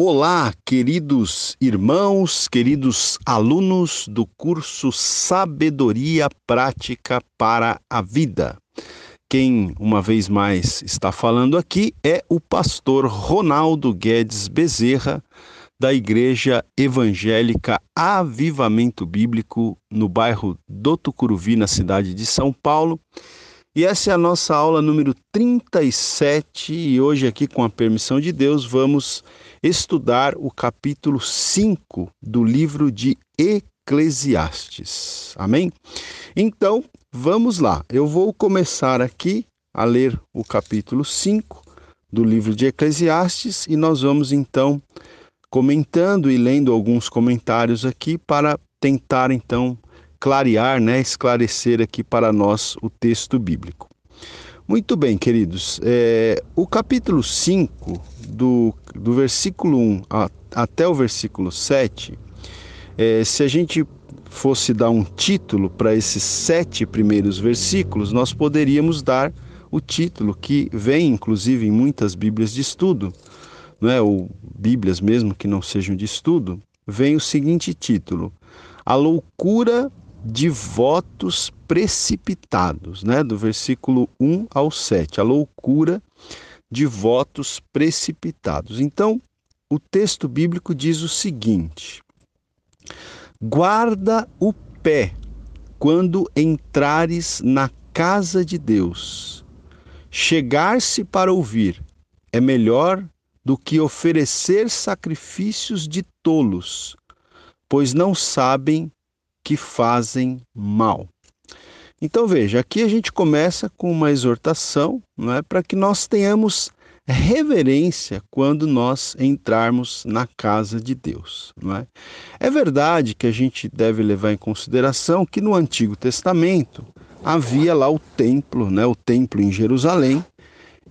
Olá, queridos irmãos, queridos alunos do curso Sabedoria Prática para a Vida. Quem uma vez mais está falando aqui é o pastor Ronaldo Guedes Bezerra, da Igreja Evangélica Avivamento Bíblico, no bairro do Tucuruvi, na cidade de São Paulo. E essa é a nossa aula número 37, e hoje, aqui, com a permissão de Deus, vamos estudar o capítulo 5 do livro de Eclesiastes. Amém? Então, vamos lá. Eu vou começar aqui a ler o capítulo 5 do livro de Eclesiastes e nós vamos então comentando e lendo alguns comentários aqui para tentar então clarear, né, esclarecer aqui para nós o texto bíblico. Muito bem, queridos. É, o capítulo 5, do, do versículo 1 a, até o versículo 7, é, se a gente fosse dar um título para esses sete primeiros versículos, nós poderíamos dar o título que vem, inclusive, em muitas Bíblias de estudo, não é? ou Bíblias mesmo que não sejam de estudo, vem o seguinte título: A loucura de votos precipitados, né? do versículo 1 ao 7, a loucura de votos precipitados. Então, o texto bíblico diz o seguinte: Guarda o pé quando entrares na casa de Deus. Chegar-se para ouvir é melhor do que oferecer sacrifícios de tolos, pois não sabem que fazem mal. Então veja, aqui a gente começa com uma exortação, não é, para que nós tenhamos reverência quando nós entrarmos na casa de Deus, não é? É verdade que a gente deve levar em consideração que no Antigo Testamento havia lá o templo, né, o templo em Jerusalém,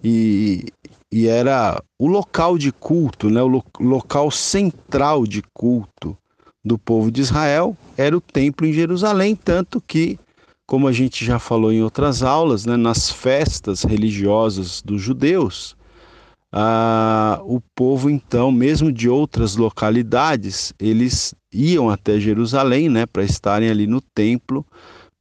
e, e era o local de culto, né, o lo, local central de culto do povo de Israel, era o templo em Jerusalém, tanto que, como a gente já falou em outras aulas, né, nas festas religiosas dos judeus, ah, o povo então, mesmo de outras localidades, eles iam até Jerusalém, né, para estarem ali no templo,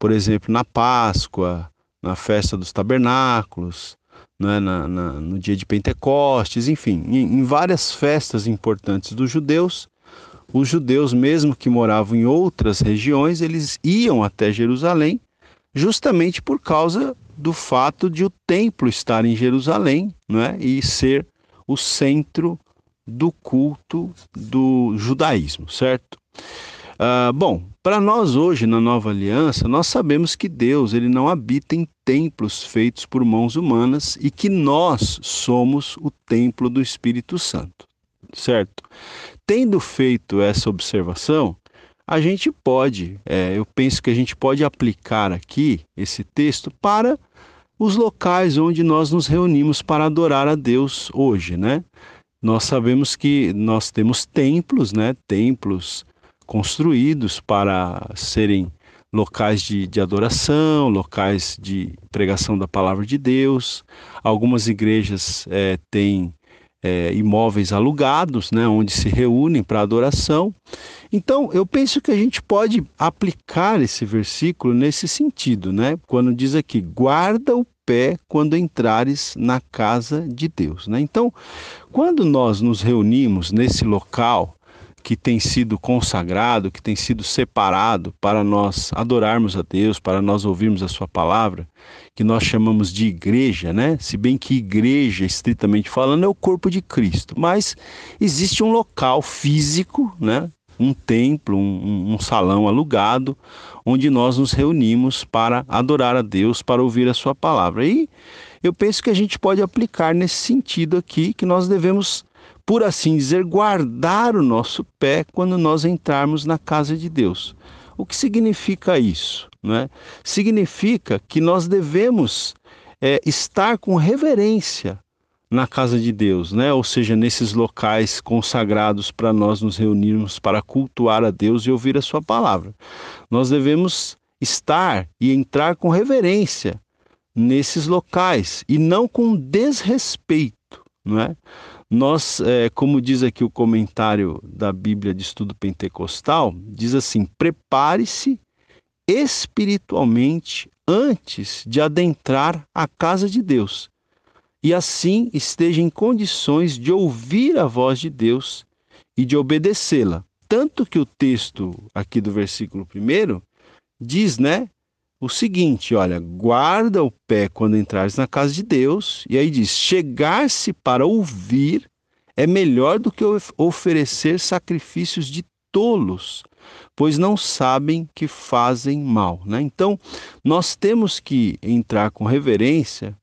por exemplo, na Páscoa, na festa dos tabernáculos, né, na, na, no dia de Pentecostes, enfim, em, em várias festas importantes dos judeus, os judeus, mesmo que moravam em outras regiões, eles iam até Jerusalém, justamente por causa do fato de o templo estar em Jerusalém é, e ser o centro do culto do judaísmo, certo? Ah, bom, para nós hoje na Nova Aliança, nós sabemos que Deus ele não habita em templos feitos por mãos humanas e que nós somos o templo do Espírito Santo, certo? Tendo feito essa observação, a gente pode, é, eu penso que a gente pode aplicar aqui esse texto para os locais onde nós nos reunimos para adorar a Deus hoje, né? Nós sabemos que nós temos templos, né? Templos construídos para serem locais de, de adoração, locais de pregação da palavra de Deus. Algumas igrejas é, têm é, imóveis alugados, né, onde se reúnem para adoração. Então, eu penso que a gente pode aplicar esse versículo nesse sentido, né? Quando diz aqui: guarda o pé quando entrares na casa de Deus, né? Então, quando nós nos reunimos nesse local que tem sido consagrado, que tem sido separado para nós adorarmos a Deus, para nós ouvirmos a Sua palavra, que nós chamamos de igreja, né? Se bem que igreja, estritamente falando, é o corpo de Cristo, mas existe um local físico, né? Um templo, um, um salão alugado, onde nós nos reunimos para adorar a Deus, para ouvir a Sua palavra. E eu penso que a gente pode aplicar nesse sentido aqui, que nós devemos por assim dizer, guardar o nosso pé quando nós entrarmos na casa de Deus. O que significa isso? Né? Significa que nós devemos é, estar com reverência na casa de Deus, né? ou seja, nesses locais consagrados para nós nos reunirmos para cultuar a Deus e ouvir a Sua palavra. Nós devemos estar e entrar com reverência nesses locais e não com desrespeito. Não é? Nós, é, como diz aqui o comentário da Bíblia de Estudo Pentecostal, diz assim: prepare-se espiritualmente antes de adentrar a casa de Deus, e assim esteja em condições de ouvir a voz de Deus e de obedecê-la. Tanto que o texto aqui do versículo 1 diz, né, o seguinte, olha, guarda o pé quando entrares na casa de Deus, e aí diz: chegar-se para ouvir é melhor do que oferecer sacrifícios de tolos, pois não sabem que fazem mal. Né? Então, nós temos que entrar com reverência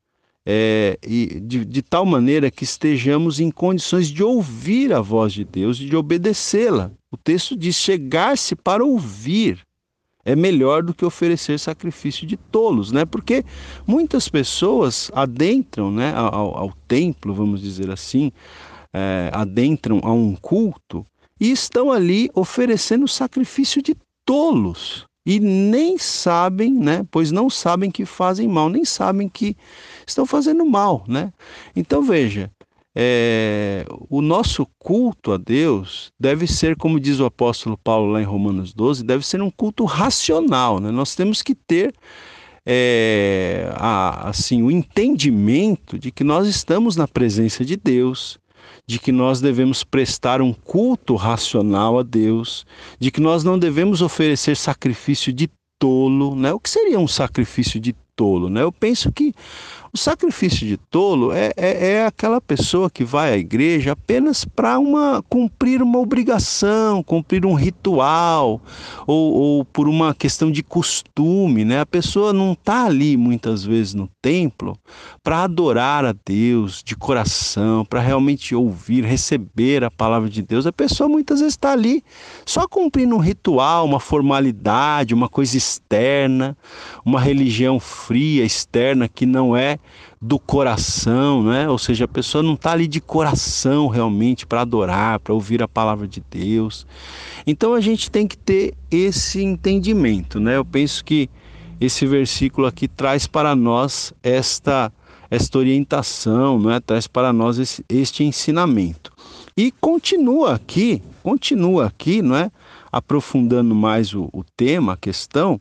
é, e de, de tal maneira que estejamos em condições de ouvir a voz de Deus e de obedecê-la. O texto diz: chegar-se para ouvir é melhor do que oferecer sacrifício de tolos, né? Porque muitas pessoas adentram, né, ao, ao templo, vamos dizer assim, é, adentram a um culto e estão ali oferecendo sacrifício de tolos e nem sabem, né? Pois não sabem que fazem mal, nem sabem que estão fazendo mal, né? Então veja, é, o nosso culto a Deus deve ser, como diz o apóstolo Paulo lá em Romanos 12, deve ser um culto racional. Né? Nós temos que ter é, a, assim, o entendimento de que nós estamos na presença de Deus, de que nós devemos prestar um culto racional a Deus, de que nós não devemos oferecer sacrifício de tolo. Né? O que seria um sacrifício de tolo? Né? Eu penso que o sacrifício de tolo é, é, é aquela pessoa que vai à igreja apenas para uma cumprir uma obrigação, cumprir um ritual, ou, ou por uma questão de costume. Né? A pessoa não está ali muitas vezes no templo para adorar a Deus de coração, para realmente ouvir, receber a palavra de Deus. A pessoa muitas vezes está ali só cumprindo um ritual, uma formalidade, uma coisa externa, uma religião fria, externa, que não é do coração, né? Ou seja, a pessoa não está ali de coração realmente para adorar, para ouvir a palavra de Deus. Então a gente tem que ter esse entendimento, né? Eu penso que esse versículo aqui traz para nós esta esta orientação, não é? Traz para nós esse, este ensinamento. E continua aqui, continua aqui, não é? Aprofundando mais o, o tema, a questão,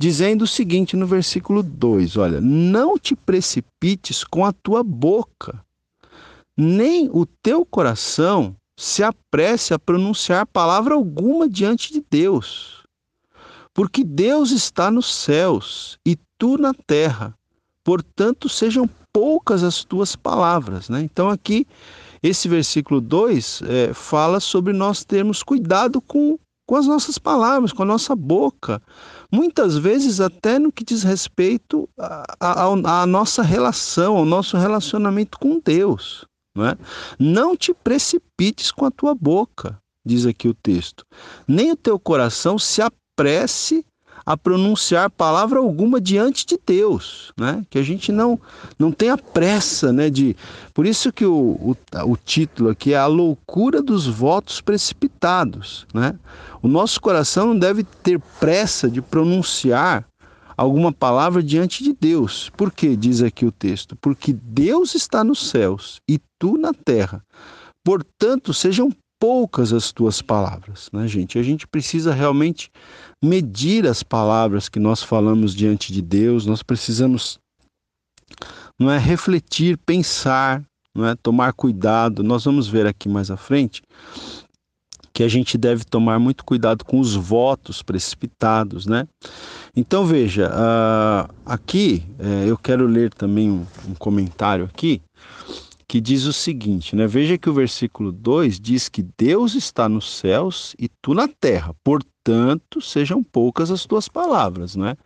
dizendo o seguinte no versículo 2: Olha, não te precipites com a tua boca, nem o teu coração se apresse a pronunciar palavra alguma diante de Deus. Porque Deus está nos céus e tu na terra, portanto sejam poucas as tuas palavras. Né? Então, aqui, esse versículo 2 é, fala sobre nós termos cuidado com, com as nossas palavras, com a nossa boca, muitas vezes até no que diz respeito à nossa relação, ao nosso relacionamento com Deus. Não, é? não te precipites com a tua boca, diz aqui o texto, nem o teu coração se apresse a pronunciar palavra alguma diante de Deus, né? Que a gente não não tenha pressa, né? De por isso que o, o, o título aqui é a loucura dos votos precipitados, né? O nosso coração não deve ter pressa de pronunciar alguma palavra diante de Deus. Por que diz aqui o texto? Porque Deus está nos céus e tu na terra. Portanto, sejam poucas as tuas palavras, né, gente? A gente precisa realmente medir as palavras que nós falamos diante de Deus, nós precisamos não é refletir, pensar, não é tomar cuidado. Nós vamos ver aqui mais à frente que a gente deve tomar muito cuidado com os votos precipitados, né? Então veja, uh, aqui uh, eu quero ler também um, um comentário aqui que diz o seguinte, né? Veja que o versículo 2 diz que Deus está nos céus e tu na terra, portanto, sejam poucas as tuas palavras, né?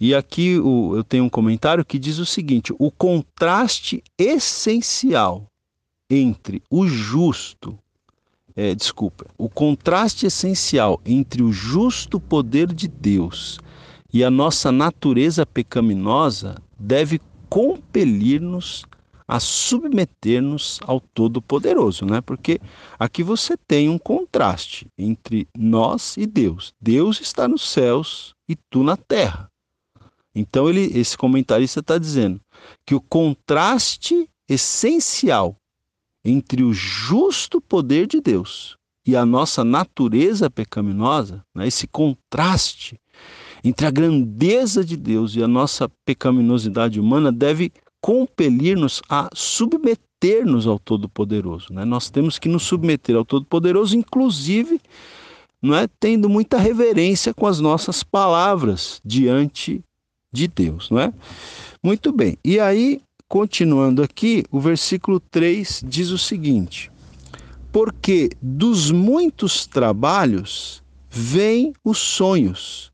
E aqui o, eu tenho um comentário que diz o seguinte: o contraste essencial entre o justo, é, desculpa, o contraste essencial entre o justo poder de Deus e a nossa natureza pecaminosa deve compelir-nos a submeter-nos ao Todo-Poderoso, né? Porque aqui você tem um contraste entre nós e Deus. Deus está nos céus e tu na terra. Então ele, esse comentarista está dizendo que o contraste essencial entre o justo poder de Deus e a nossa natureza pecaminosa, né, esse contraste entre a grandeza de Deus e a nossa pecaminosidade humana deve compelir-nos a submeter-nos ao Todo-Poderoso. Né? Nós temos que nos submeter ao Todo-Poderoso, inclusive não é, tendo muita reverência com as nossas palavras diante de Deus. Não é? Muito bem. E aí, continuando aqui, o versículo 3 diz o seguinte: Porque dos muitos trabalhos vêm os sonhos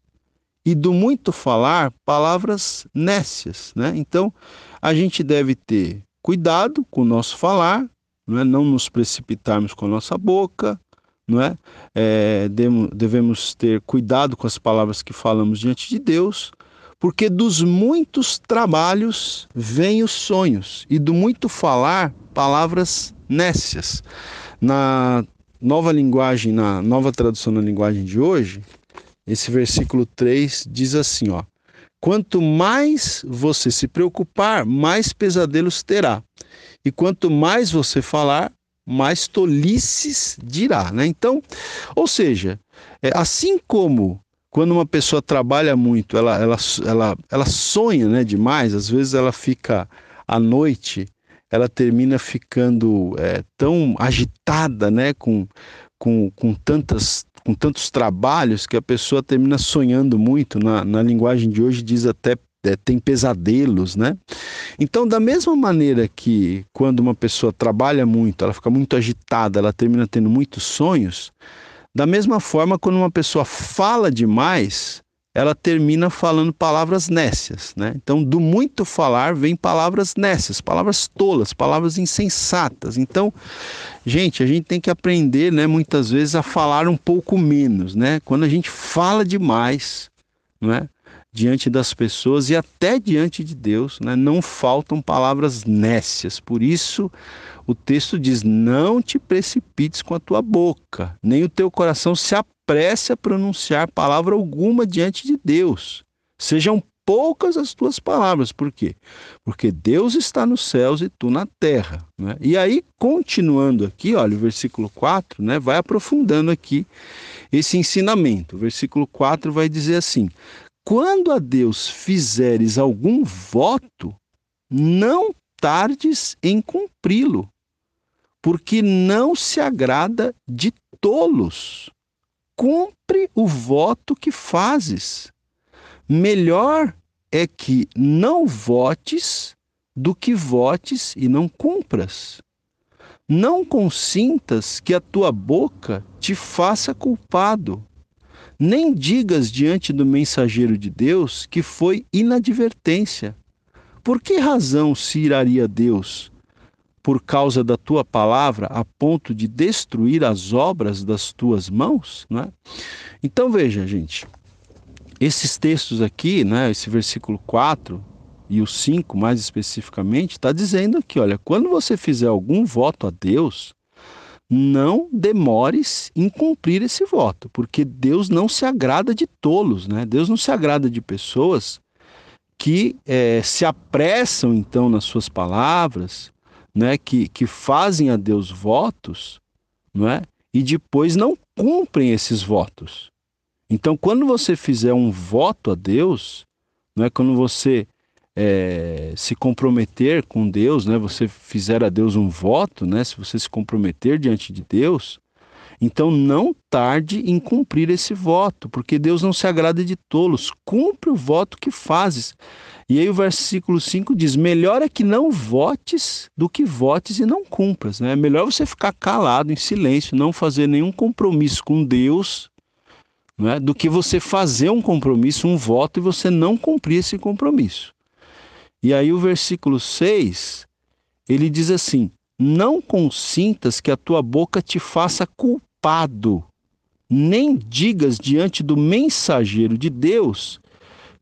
e do muito falar, palavras nécias, né? Então, a gente deve ter cuidado com o nosso falar, não, é? não nos precipitarmos com a nossa boca, não é? é devemos ter cuidado com as palavras que falamos diante de Deus, porque dos muitos trabalhos vêm os sonhos, e do muito falar, palavras nécias. Na nova linguagem, na nova tradução da linguagem de hoje, esse versículo 3 diz assim, ó: Quanto mais você se preocupar, mais pesadelos terá. E quanto mais você falar, mais tolices dirá, né? Então, ou seja, é, assim como quando uma pessoa trabalha muito, ela, ela, ela, ela sonha né, demais, às vezes ela fica à noite, ela termina ficando é, tão agitada, né, com, com, com tantas com tantos trabalhos que a pessoa termina sonhando muito. Na, na linguagem de hoje diz até é, tem pesadelos, né? Então, da mesma maneira que quando uma pessoa trabalha muito, ela fica muito agitada, ela termina tendo muitos sonhos, da mesma forma, quando uma pessoa fala demais, ela termina falando palavras nécias, né? Então, do muito falar vem palavras nécias, palavras tolas, palavras insensatas. Então, gente, a gente tem que aprender, né, muitas vezes a falar um pouco menos, né? Quando a gente fala demais, não é? Diante das pessoas e até diante de Deus, né? Não faltam palavras nécias. Por isso, o texto diz: "Não te precipites com a tua boca, nem o teu coração se apresse a pronunciar palavra alguma diante de Deus. Sejam poucas as tuas palavras. Por quê? Porque Deus está nos céus e tu na terra. Né? E aí, continuando aqui, olha, o versículo 4 né, vai aprofundando aqui esse ensinamento. O versículo 4 vai dizer assim: Quando a Deus fizeres algum voto, não tardes em cumpri-lo, porque não se agrada de tolos cumpre o voto que fazes. Melhor é que não votes do que votes e não cumpras. Não consintas que a tua boca te faça culpado. Nem digas diante do mensageiro de Deus que foi inadvertência. Por que razão se iraria Deus por causa da tua palavra a ponto de destruir as obras das tuas mãos? Não é? Então veja, gente, esses textos aqui, né, esse versículo 4 e o 5 mais especificamente, está dizendo aqui: olha, quando você fizer algum voto a Deus, não demores em cumprir esse voto, porque Deus não se agrada de tolos, né? Deus não se agrada de pessoas que é, se apressam então nas suas palavras, né, que, que fazem a Deus votos, não é? E depois não cumprem esses votos. Então, quando você fizer um voto a Deus, não é? Quando você é, se comprometer com Deus, né? Você fizer a Deus um voto, né? Se você se comprometer diante de Deus, então não tarde em cumprir esse voto, porque Deus não se agrada de tolos. Cumpre o voto que fazes. E aí o versículo 5 diz: Melhor é que não votes do que votes e não cumpras. Né? É melhor você ficar calado, em silêncio, não fazer nenhum compromisso com Deus, né? do que você fazer um compromisso, um voto, e você não cumprir esse compromisso. E aí o versículo 6, ele diz assim: Não consintas que a tua boca te faça culpado, nem digas diante do mensageiro de Deus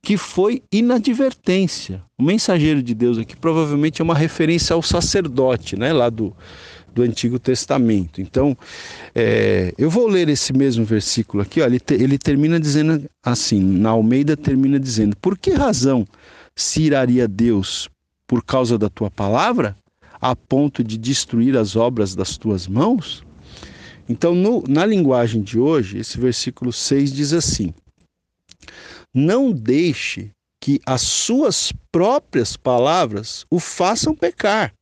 que foi inadvertência. O mensageiro de Deus aqui provavelmente é uma referência ao sacerdote, né, lá do, do Antigo Testamento. Então, é, eu vou ler esse mesmo versículo aqui, ó, ele, te, ele termina dizendo assim, na Almeida termina dizendo, por que razão se iraria Deus por causa da tua palavra? a ponto de destruir as obras das tuas mãos? Então, no, na linguagem de hoje, esse versículo 6 diz assim: Não deixe que as suas próprias palavras o façam pecar.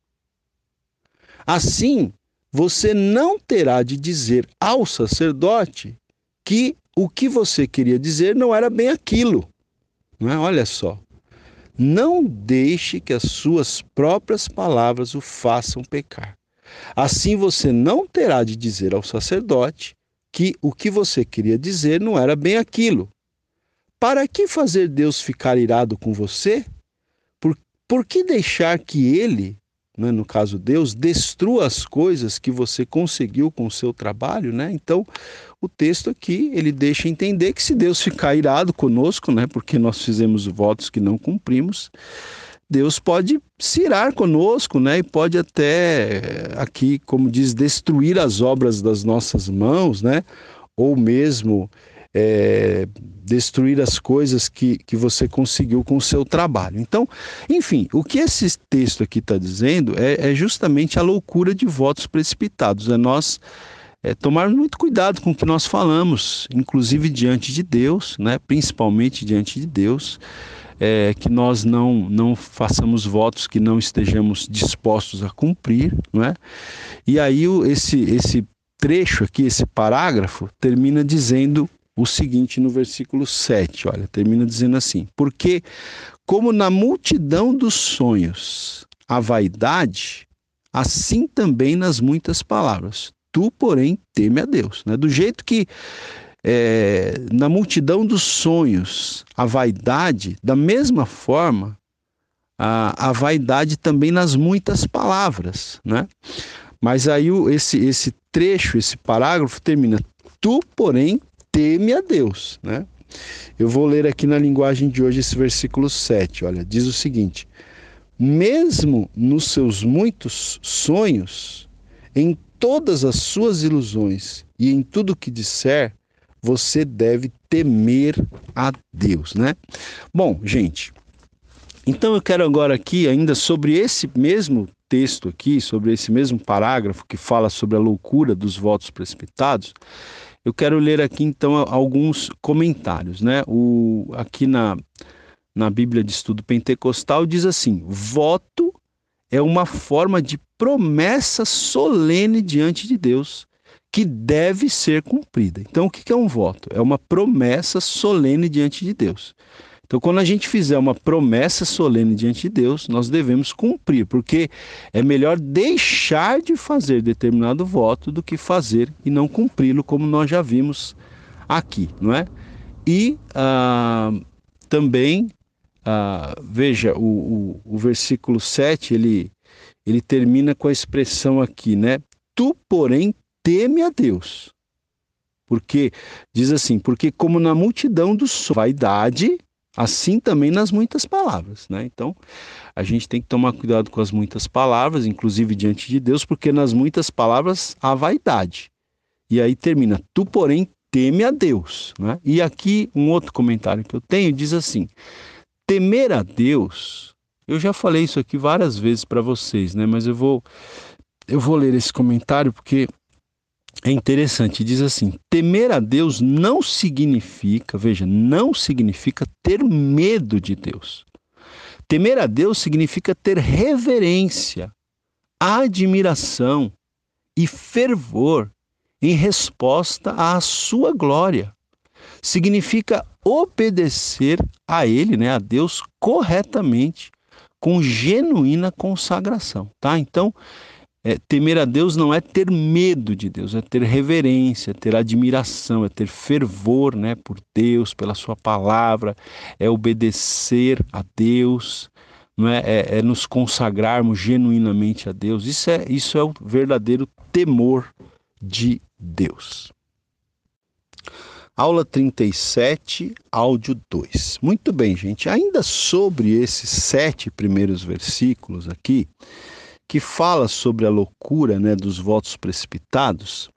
Assim, você não terá de dizer ao sacerdote que o que você queria dizer não era bem aquilo. Não é? Olha só. Não deixe que as suas próprias palavras o façam pecar. Assim você não terá de dizer ao sacerdote que o que você queria dizer não era bem aquilo. Para que fazer Deus ficar irado com você? Por, por que deixar que ele, né, no caso Deus, destrua as coisas que você conseguiu com o seu trabalho? Né? Então, o texto aqui ele deixa entender que se Deus ficar irado conosco, né, porque nós fizemos votos que não cumprimos, Deus pode se irar conosco, né? E pode até aqui, como diz, destruir as obras das nossas mãos, né? Ou mesmo é, destruir as coisas que, que você conseguiu com o seu trabalho. Então, enfim, o que esse texto aqui está dizendo é, é, justamente a loucura de votos precipitados. É nós é, tomarmos muito cuidado com o que nós falamos, inclusive diante de Deus, né? Principalmente diante de Deus é, que nós não, não façamos votos que não estejamos dispostos a cumprir, não é? E aí esse, esse trecho aqui, esse parágrafo, termina dizendo o seguinte no versículo 7, olha, termina dizendo assim: Porque, como na multidão dos sonhos a vaidade, assim também nas muitas palavras. Tu, porém, teme a Deus. Né? Do jeito que é, na multidão dos sonhos, a vaidade, da mesma forma, a, a vaidade também nas muitas palavras, né? Mas aí esse, esse trecho, esse parágrafo termina: Tu, porém, teme a Deus, né? Eu vou ler aqui na linguagem de hoje esse versículo 7, olha, diz o seguinte: Mesmo nos seus muitos sonhos, em todas as suas ilusões e em tudo que disser, você deve temer a Deus, né? Bom, gente, então eu quero agora aqui ainda sobre esse mesmo texto aqui, sobre esse mesmo parágrafo que fala sobre a loucura dos votos precipitados, eu quero ler aqui então alguns comentários, né? O aqui na na Bíblia de Estudo Pentecostal diz assim: voto é uma forma de promessa solene diante de Deus que deve ser cumprida. Então, o que é um voto? É uma promessa solene diante de Deus. Então, quando a gente fizer uma promessa solene diante de Deus, nós devemos cumprir, porque é melhor deixar de fazer determinado voto do que fazer e não cumpri-lo, como nós já vimos aqui, não é? E ah, também, ah, veja, o, o, o versículo 7, ele, ele termina com a expressão aqui, né? Tu, porém, teme a Deus. Porque, diz assim, porque como na multidão do som, vaidade, assim também nas muitas palavras, né? Então, a gente tem que tomar cuidado com as muitas palavras, inclusive diante de Deus, porque nas muitas palavras há vaidade. E aí termina, tu porém teme a Deus, né? E aqui um outro comentário que eu tenho diz assim: temer a Deus, eu já falei isso aqui várias vezes para vocês, né? Mas eu vou eu vou ler esse comentário porque é interessante, diz assim: temer a Deus não significa, veja, não significa ter medo de Deus. Temer a Deus significa ter reverência, admiração e fervor em resposta à sua glória. Significa obedecer a Ele, né, a Deus, corretamente, com genuína consagração, tá? Então, é, temer a Deus não é ter medo de Deus, é ter reverência, ter admiração, é ter fervor né, por Deus, pela Sua palavra, é obedecer a Deus, não é? é, é nos consagrarmos genuinamente a Deus. Isso é, isso é o verdadeiro temor de Deus. Aula 37, áudio 2. Muito bem, gente. Ainda sobre esses sete primeiros versículos aqui, que fala sobre a loucura né, dos votos precipitados,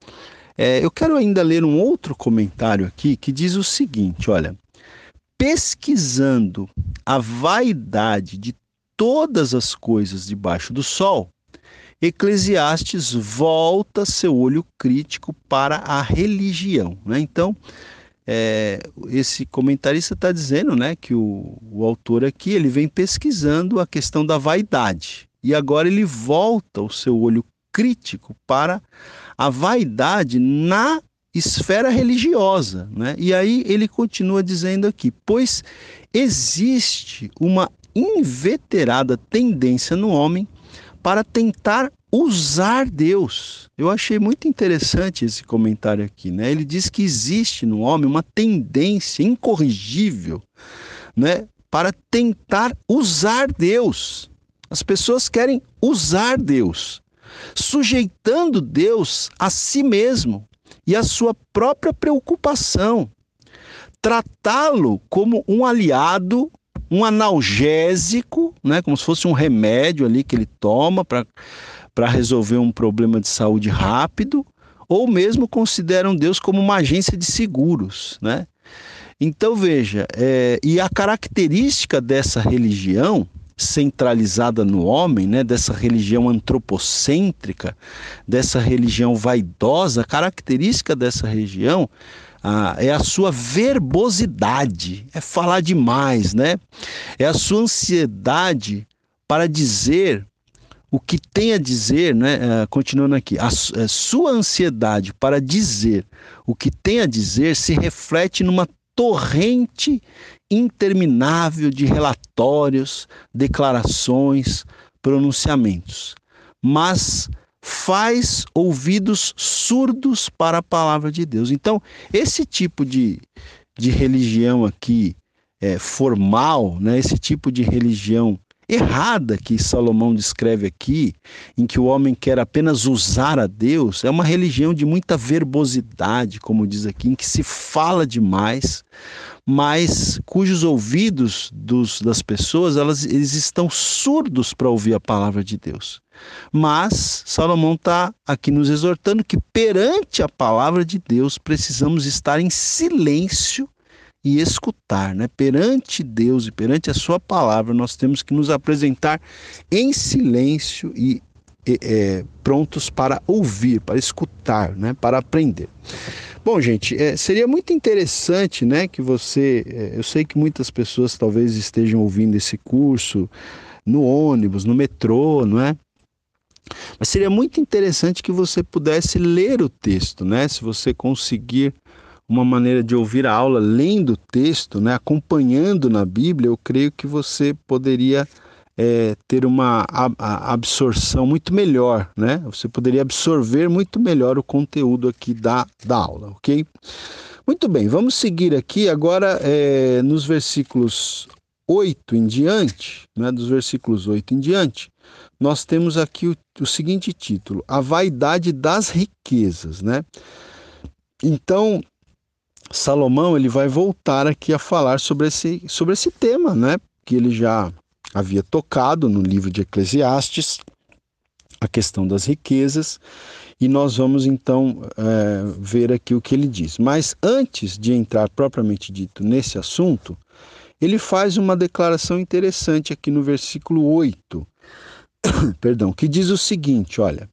é, eu quero ainda ler um outro comentário aqui que diz o seguinte: olha, pesquisando a vaidade de todas as coisas debaixo do sol, Eclesiastes volta seu olho crítico para a religião. Né? Então, é, esse comentarista está dizendo né, que o, o autor aqui ele vem pesquisando a questão da vaidade e agora ele volta o seu olho crítico para a vaidade na esfera religiosa. Né? E aí ele continua dizendo aqui: pois existe uma inveterada tendência no homem para tentar usar Deus. Eu achei muito interessante esse comentário aqui, né? Ele diz que existe no homem uma tendência incorrigível, né, para tentar usar Deus. As pessoas querem usar Deus, sujeitando Deus a si mesmo e a sua própria preocupação. Tratá-lo como um aliado, um analgésico, né, como se fosse um remédio ali que ele toma para resolver um problema de saúde rápido, ou mesmo consideram Deus como uma agência de seguros, né? Então veja, é, e a característica dessa religião centralizada no homem, né, dessa religião antropocêntrica, dessa religião vaidosa, característica dessa religião ah, é a sua verbosidade, é falar demais, né? É a sua ansiedade para dizer o que tem a dizer, né? Ah, continuando aqui, a, a sua ansiedade para dizer o que tem a dizer se reflete numa torrente interminável de relatórios, declarações, pronunciamentos, mas faz ouvidos surdos para a palavra de Deus. Então, esse tipo de, de religião aqui é, formal, né, esse tipo de religião errada que Salomão descreve aqui, em que o homem quer apenas usar a Deus, é uma religião de muita verbosidade, como diz aqui, em que se fala demais, mas cujos ouvidos dos, das pessoas elas, eles estão surdos para ouvir a palavra de Deus. Mas Salomão está aqui nos exortando que perante a palavra de Deus precisamos estar em silêncio e escutar, né? Perante Deus e perante a Sua palavra, nós temos que nos apresentar em silêncio e é, prontos para ouvir, para escutar, né? Para aprender. Bom, gente, é, seria muito interessante, né? Que você, é, eu sei que muitas pessoas talvez estejam ouvindo esse curso no ônibus, no metrô, não é? Mas seria muito interessante que você pudesse ler o texto, né? Se você conseguir uma maneira de ouvir a aula lendo o texto, né, acompanhando na Bíblia, eu creio que você poderia é, ter uma absorção muito melhor, né? Você poderia absorver muito melhor o conteúdo aqui da, da aula, ok? Muito bem, vamos seguir aqui agora é, nos versículos 8 em diante, né, dos versículos 8 em diante, nós temos aqui o, o seguinte título: A Vaidade das Riquezas, né? Então, Salomão ele vai voltar aqui a falar sobre esse, sobre esse tema, né? Que ele já havia tocado no livro de Eclesiastes, a questão das riquezas, e nós vamos então é, ver aqui o que ele diz. Mas antes de entrar propriamente dito nesse assunto, ele faz uma declaração interessante aqui no versículo 8, perdão, que diz o seguinte: olha,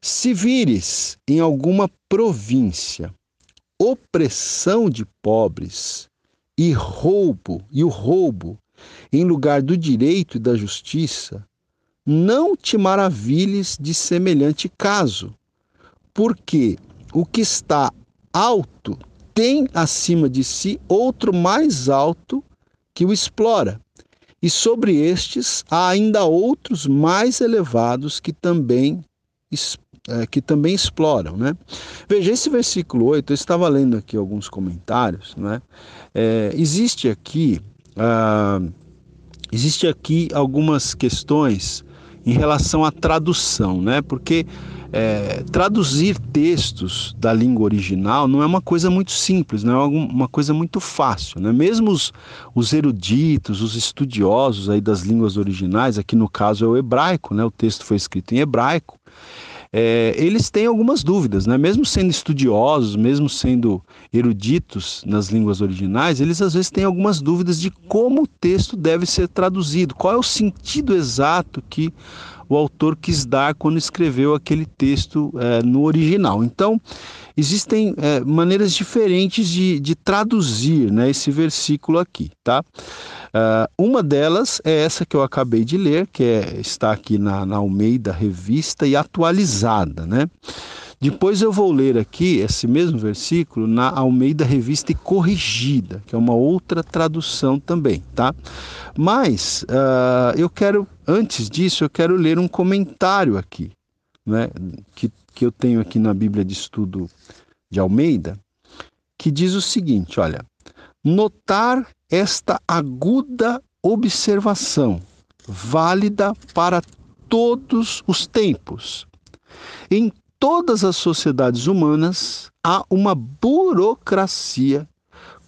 se vires em alguma província opressão de pobres e roubo, e o roubo em lugar do direito e da justiça, não te maravilhes de semelhante caso, porque o que está alto tem acima de si outro mais alto que o explora, e sobre estes há ainda outros mais elevados que também é, que também exploram. Né? Veja, esse versículo 8, eu estava lendo aqui alguns comentários, né? É, existe aqui. Ah, existe aqui algumas questões em relação à tradução, né? Porque é, traduzir textos da língua original não é uma coisa muito simples, não é uma coisa muito fácil, né? Mesmo os, os eruditos, os estudiosos aí das línguas originais, aqui no caso é o hebraico, né? O texto foi escrito em hebraico é, eles têm algumas dúvidas, né? mesmo sendo estudiosos, mesmo sendo eruditos nas línguas originais, eles às vezes têm algumas dúvidas de como o texto deve ser traduzido, qual é o sentido exato que o autor quis dar quando escreveu aquele texto é, no original. Então, existem é, maneiras diferentes de, de traduzir né, esse versículo aqui, tá? Uh, uma delas é essa que eu acabei de ler, que é, está aqui na, na Almeida Revista e atualizada, né? Depois eu vou ler aqui esse mesmo versículo na Almeida Revista e Corrigida, que é uma outra tradução também, tá? Mas uh, eu quero, antes disso, eu quero ler um comentário aqui, né? Que, que eu tenho aqui na Bíblia de Estudo de Almeida, que diz o seguinte: olha, notar esta aguda observação, válida para todos os tempos. Em todas as sociedades humanas há uma burocracia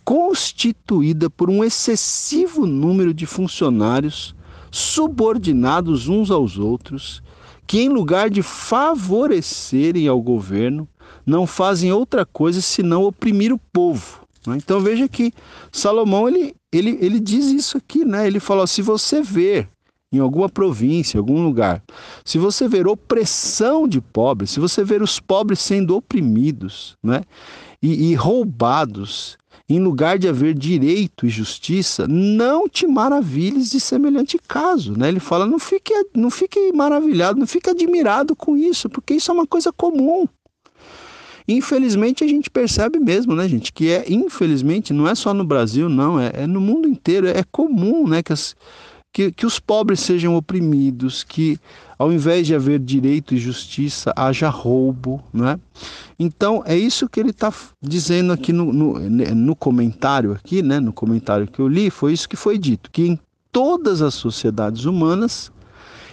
constituída por um excessivo número de funcionários subordinados uns aos outros, que, em lugar de favorecerem ao governo, não fazem outra coisa senão oprimir o povo. Né? Então veja que Salomão ele, ele, ele diz isso aqui, né? Ele fala: se você ver em alguma província, em algum lugar, se você ver opressão de pobres, se você ver os pobres sendo oprimidos né, e, e roubados, em lugar de haver direito e justiça, não te maravilhes de semelhante caso. Né? Ele fala: não fique, não fique maravilhado, não fique admirado com isso, porque isso é uma coisa comum. Infelizmente a gente percebe mesmo, né, gente, que é, infelizmente, não é só no Brasil, não, é, é no mundo inteiro, é comum, né, que as, que, que os pobres sejam oprimidos, que ao invés de haver direito e justiça, haja roubo, né? Então é isso que ele está dizendo aqui no, no, no, comentário aqui, né? No comentário que eu li, foi isso que foi dito, que em todas as sociedades humanas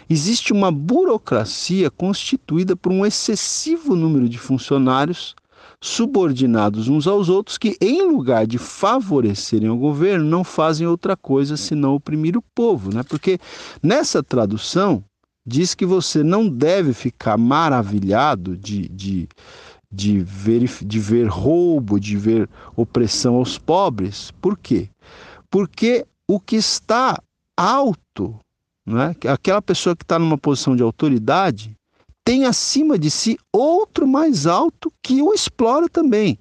existe uma burocracia constituída por um excessivo número de funcionários subordinados uns aos outros, que, em lugar de favorecerem o governo, não fazem outra coisa senão oprimir o povo. Né? Porque nessa tradução diz que você não deve ficar maravilhado de, de, de, ver, de ver roubo, de ver opressão aos pobres. Por quê? Porque o que está alto, né? aquela pessoa que está numa posição de autoridade, tem acima de si outro mais alto que o explora também.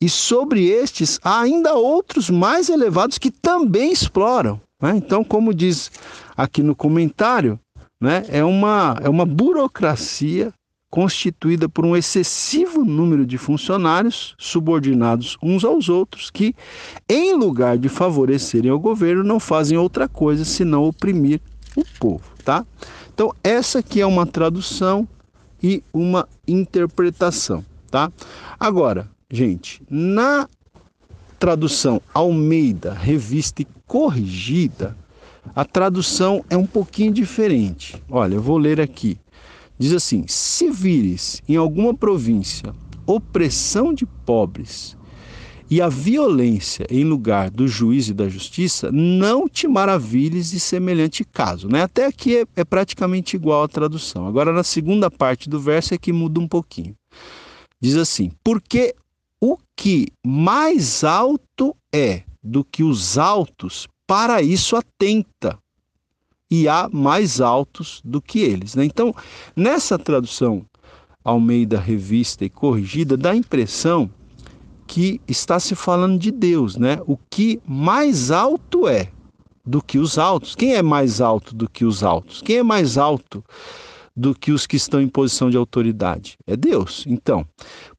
E sobre estes há ainda outros mais elevados que também exploram. Né? Então, como diz aqui no comentário, né, é, uma, é uma burocracia constituída por um excessivo número de funcionários subordinados uns aos outros que, em lugar de favorecerem o governo, não fazem outra coisa senão oprimir o povo, tá? Então, essa aqui é uma tradução e uma interpretação, tá? Agora, gente, na tradução Almeida, revista e corrigida, a tradução é um pouquinho diferente. Olha, eu vou ler aqui. Diz assim: Se vires em alguma província opressão de pobres e a violência em lugar do juízo e da justiça, não te maravilhes de semelhante caso. Né? Até aqui é, é praticamente igual a tradução. Agora, na segunda parte do verso é que muda um pouquinho. Diz assim: Porque o que mais alto é do que os altos, para isso atenta. E há mais altos do que eles. Né? Então, nessa tradução Almeida Revista e Corrigida, dá a impressão que está se falando de Deus, né? O que mais alto é do que os altos. Quem é mais alto do que os altos? Quem é mais alto do que os que estão em posição de autoridade? É Deus. Então,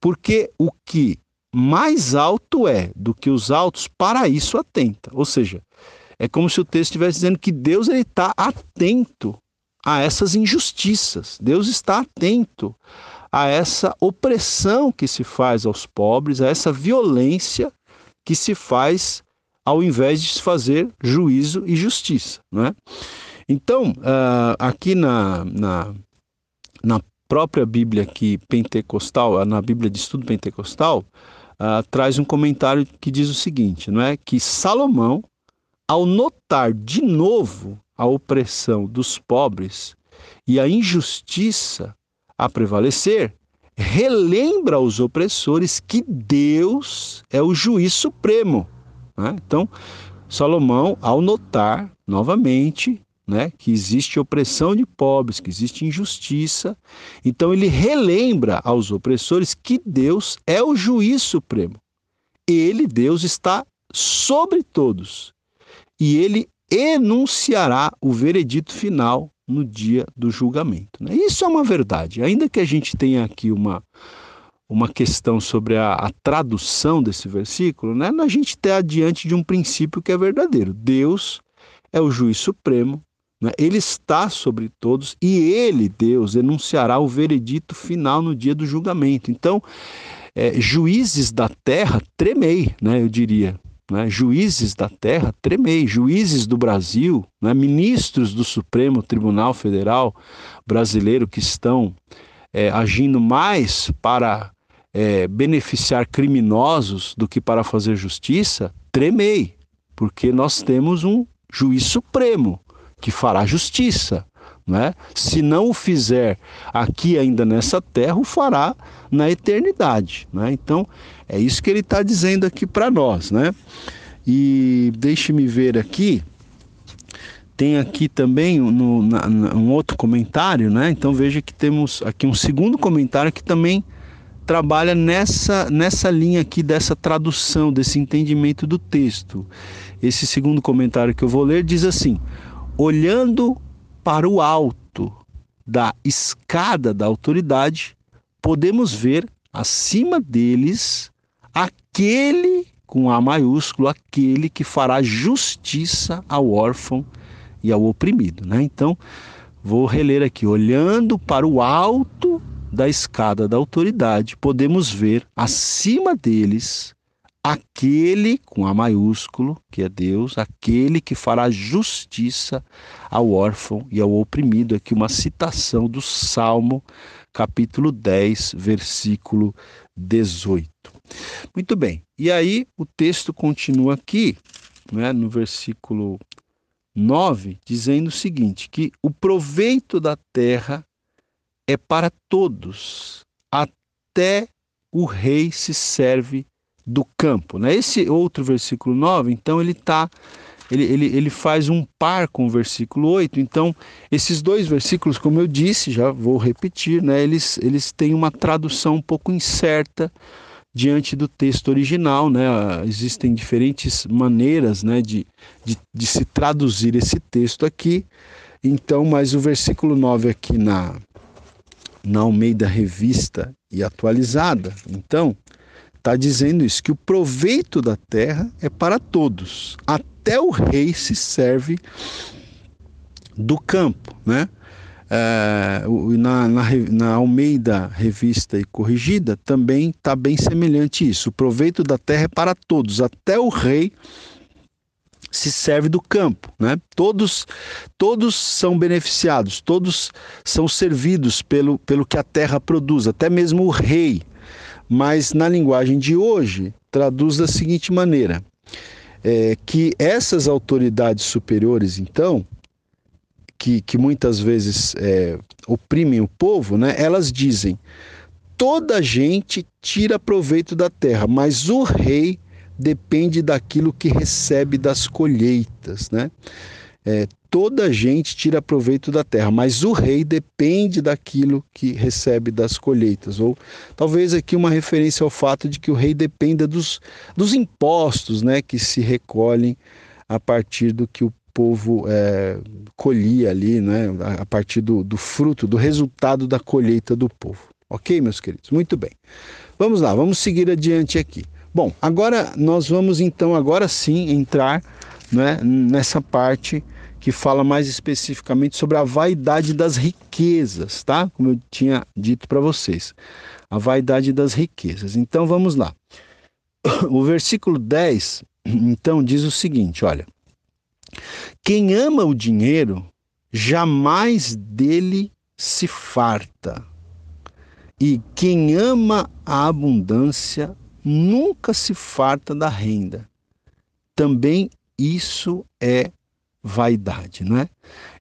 porque o que mais alto é do que os altos, para isso atenta. Ou seja, é como se o texto estivesse dizendo que Deus está atento a essas injustiças. Deus está atento a essa opressão que se faz aos pobres, a essa violência que se faz ao invés de se fazer juízo e justiça. Né? Então, uh, aqui na, na, na, própria Bíblia aqui pentecostal, na Bíblia de Estudo Pentecostal, uh, traz um comentário que diz o seguinte, não é? que Salomão, ao notar de novo a opressão dos pobres e a injustiça a prevalecer, relembra aos opressores que Deus é o juiz supremo. Né? Então, Salomão, ao notar novamente né, que existe opressão de pobres, que existe injustiça. Então ele relembra aos opressores que Deus é o juiz supremo. Ele, Deus, está sobre todos. E ele enunciará o veredito final no dia do julgamento. Né? Isso é uma verdade. Ainda que a gente tenha aqui uma, uma questão sobre a, a tradução desse versículo, né? a gente está diante de um princípio que é verdadeiro. Deus é o juiz supremo, né? ele está sobre todos e ele, Deus, enunciará o veredito final no dia do julgamento. Então, é, juízes da terra, tremei, né? eu diria. Né? Juízes da terra, tremei. Juízes do Brasil, né? ministros do Supremo Tribunal Federal brasileiro que estão é, agindo mais para é, beneficiar criminosos do que para fazer justiça, tremei, porque nós temos um juiz supremo que fará justiça. Né? Se não o fizer aqui ainda nessa terra, o fará na eternidade. Né? Então, é isso que ele está dizendo aqui para nós. Né? E deixe-me ver aqui. Tem aqui também no, na, um outro comentário, né? Então veja que temos aqui um segundo comentário que também trabalha nessa, nessa linha aqui dessa tradução, desse entendimento do texto. Esse segundo comentário que eu vou ler diz assim: olhando para o alto da escada da autoridade, podemos ver acima deles aquele com A maiúsculo, aquele que fará justiça ao órfão e ao oprimido. Né? Então, vou reler aqui: olhando para o alto da escada da autoridade, podemos ver acima deles aquele com A maiúsculo, que é Deus, aquele que fará justiça ao órfão e ao oprimido. Aqui uma citação do Salmo, capítulo 10, versículo 18. Muito bem, e aí o texto continua aqui, né, no versículo 9, dizendo o seguinte: que o proveito da terra é para todos, até o rei se serve do campo. Né? Esse outro versículo 9, então, ele está. Ele, ele, ele faz um par com o versículo 8. Então, esses dois versículos, como eu disse, já vou repetir, né? eles, eles têm uma tradução um pouco incerta diante do texto original. Né? Existem diferentes maneiras né, de, de, de se traduzir esse texto aqui. Então, mas o versículo 9 aqui na, na Almeida Revista e Atualizada, então, está dizendo isso, que o proveito da terra é para todos. Até o rei se serve do campo, né? É, na, na, na, Almeida Revista e Corrigida também está bem semelhante isso. O proveito da terra é para todos, até o rei se serve do campo, né? Todos, todos são beneficiados, todos são servidos pelo, pelo que a terra produz, até mesmo o rei. Mas na linguagem de hoje traduz da seguinte maneira: é, que essas autoridades superiores, então, que, que muitas vezes é, oprimem o povo, né? Elas dizem: toda gente tira proveito da terra, mas o rei depende daquilo que recebe das colheitas, né? É, toda gente tira proveito da terra, mas o rei depende daquilo que recebe das colheitas. Ou talvez aqui uma referência ao fato de que o rei dependa dos, dos impostos né, que se recolhem a partir do que o povo é, colhia ali, né, a partir do, do fruto, do resultado da colheita do povo. Ok, meus queridos? Muito bem. Vamos lá, vamos seguir adiante aqui. Bom, agora nós vamos então agora sim entrar né, nessa parte que fala mais especificamente sobre a vaidade das riquezas, tá? Como eu tinha dito para vocês, a vaidade das riquezas. Então vamos lá. O versículo 10, então, diz o seguinte: olha, quem ama o dinheiro jamais dele se farta, e quem ama a abundância nunca se farta da renda. Também isso é vaidade, não é?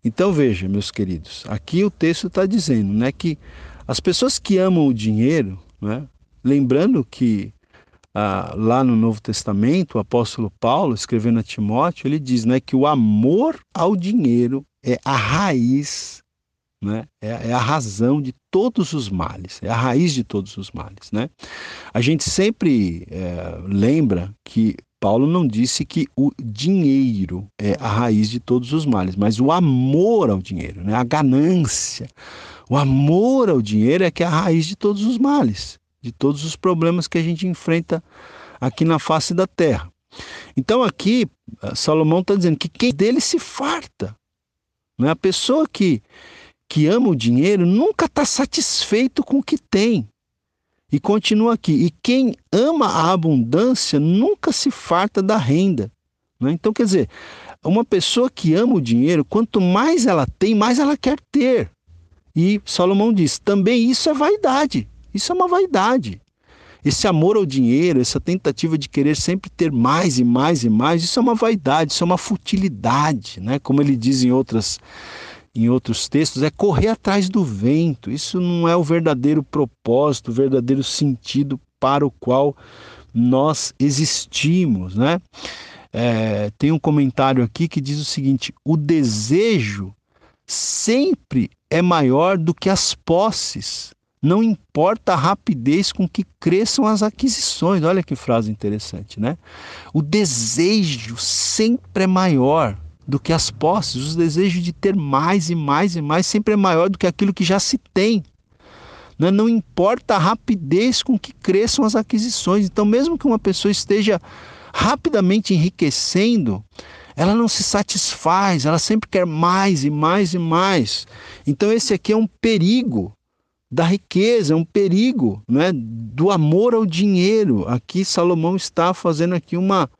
Então veja, meus queridos, aqui o texto está dizendo, né, que as pessoas que amam o dinheiro, né, lembrando que ah, lá no Novo Testamento, o apóstolo Paulo, escrevendo a Timóteo, ele diz, né, que o amor ao dinheiro é a raiz, né? é, é a razão de todos os males, é a raiz de todos os males. Né? A gente sempre é, lembra que Paulo não disse que o dinheiro é a raiz de todos os males, mas o amor ao dinheiro, né? a ganância, o amor ao dinheiro é que é a raiz de todos os males, de todos os problemas que a gente enfrenta aqui na face da terra. Então aqui Salomão está dizendo que quem dele se farta, né? a pessoa que que ama o dinheiro nunca está satisfeito com o que tem. E continua aqui: e quem ama a abundância nunca se farta da renda. Né? Então, quer dizer, uma pessoa que ama o dinheiro, quanto mais ela tem, mais ela quer ter. E Salomão diz: também isso é vaidade. Isso é uma vaidade. Esse amor ao dinheiro, essa tentativa de querer sempre ter mais e mais e mais, isso é uma vaidade, isso é uma futilidade, né? Como ele diz em outras em outros textos, é correr atrás do vento. Isso não é o verdadeiro propósito, o verdadeiro sentido para o qual nós existimos, né? É, tem um comentário aqui que diz o seguinte: o desejo sempre é maior do que as posses. Não importa a rapidez com que cresçam as aquisições. Olha que frase interessante, né? O desejo sempre é maior do que as posses. O desejo de ter mais e mais e mais sempre é maior do que aquilo que já se tem. Né? Não importa a rapidez com que cresçam as aquisições. Então, mesmo que uma pessoa esteja rapidamente enriquecendo, ela não se satisfaz, ela sempre quer mais e mais e mais. Então, esse aqui é um perigo da riqueza, é um perigo né, do amor ao dinheiro. Aqui Salomão está fazendo aqui uma,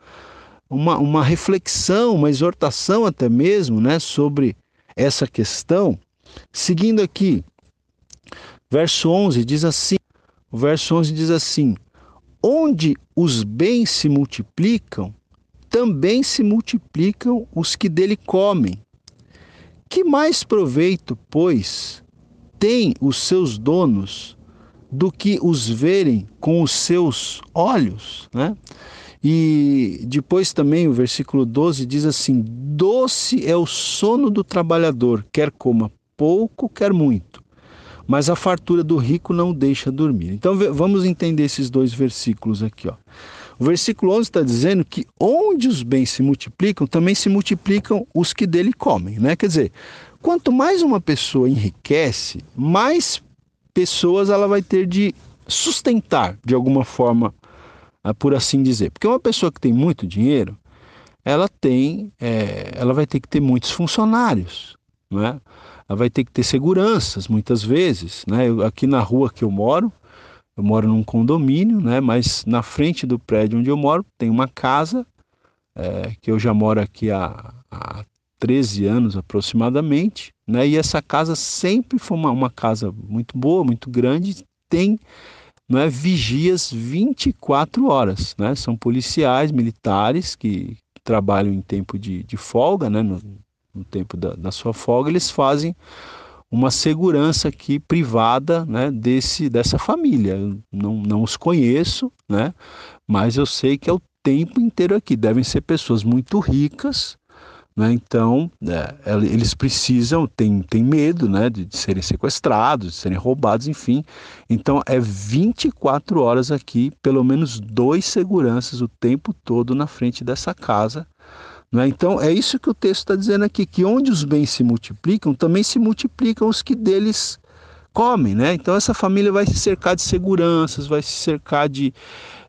uma, uma reflexão, uma exortação até mesmo, né, sobre essa questão. Seguindo aqui, verso 11 diz assim: o verso 11 diz assim: Onde os bens se multiplicam, também se multiplicam os que dele comem. Que mais proveito, pois, tem os seus donos do que os verem com os seus olhos, né? E depois também o versículo 12 diz assim: Doce é o sono do trabalhador, quer coma pouco, quer muito, mas a fartura do rico não deixa dormir. Então vamos entender esses dois versículos aqui. Ó. O versículo 11 está dizendo que onde os bens se multiplicam, também se multiplicam os que dele comem. Né? Quer dizer, quanto mais uma pessoa enriquece, mais pessoas ela vai ter de sustentar de alguma forma por assim dizer. Porque uma pessoa que tem muito dinheiro, ela tem, é, ela vai ter que ter muitos funcionários, né? Ela vai ter que ter seguranças muitas vezes, né? Eu, aqui na rua que eu moro, eu moro num condomínio, né? Mas na frente do prédio onde eu moro tem uma casa é, que eu já moro aqui há, há 13 anos aproximadamente, né? E essa casa sempre foi uma, uma casa muito boa, muito grande, tem não é vigias 24 horas, né? São policiais, militares que trabalham em tempo de, de folga, né? No, no tempo da, da, sua folga, eles fazem uma segurança aqui privada, né? Desse dessa família. Eu não, não os conheço, né? Mas eu sei que é o tempo inteiro aqui. Devem ser pessoas muito ricas, né? Então, é, eles precisam, têm tem medo né, de, de, serem sequestrados, de serem roubados, enfim. Então, é 24 horas aqui, pelo menos dois seguranças o tempo todo na frente dessa casa. Né? Então, é isso que o texto está dizendo aqui: que onde os bens se multiplicam, também se multiplicam os que deles comem. Né? Então, essa família vai se cercar de seguranças, vai se cercar de,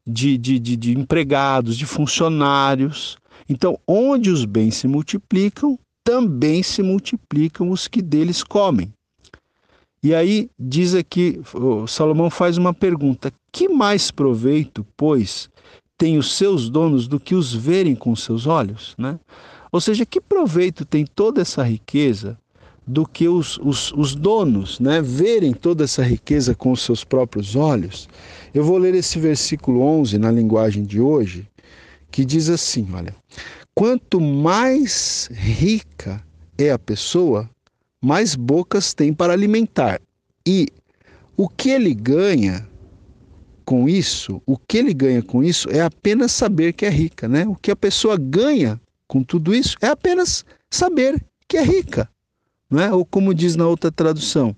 de, de, de, de empregados, de funcionários. Então, onde os bens se multiplicam, também se multiplicam os que deles comem. E aí diz aqui, Salomão faz uma pergunta: que mais proveito, pois, tem os seus donos do que os verem com seus olhos? Né? Ou seja, que proveito tem toda essa riqueza do que os, os, os donos né, verem toda essa riqueza com os seus próprios olhos? Eu vou ler esse versículo 11 na linguagem de hoje, que diz assim: olha, quanto mais rica é a pessoa, mais bocas tem para alimentar. E o que ele ganha com isso, o que ele ganha com isso é apenas saber que é rica, né? O que a pessoa ganha com tudo isso é apenas saber que é rica, né? ou como diz na outra tradução,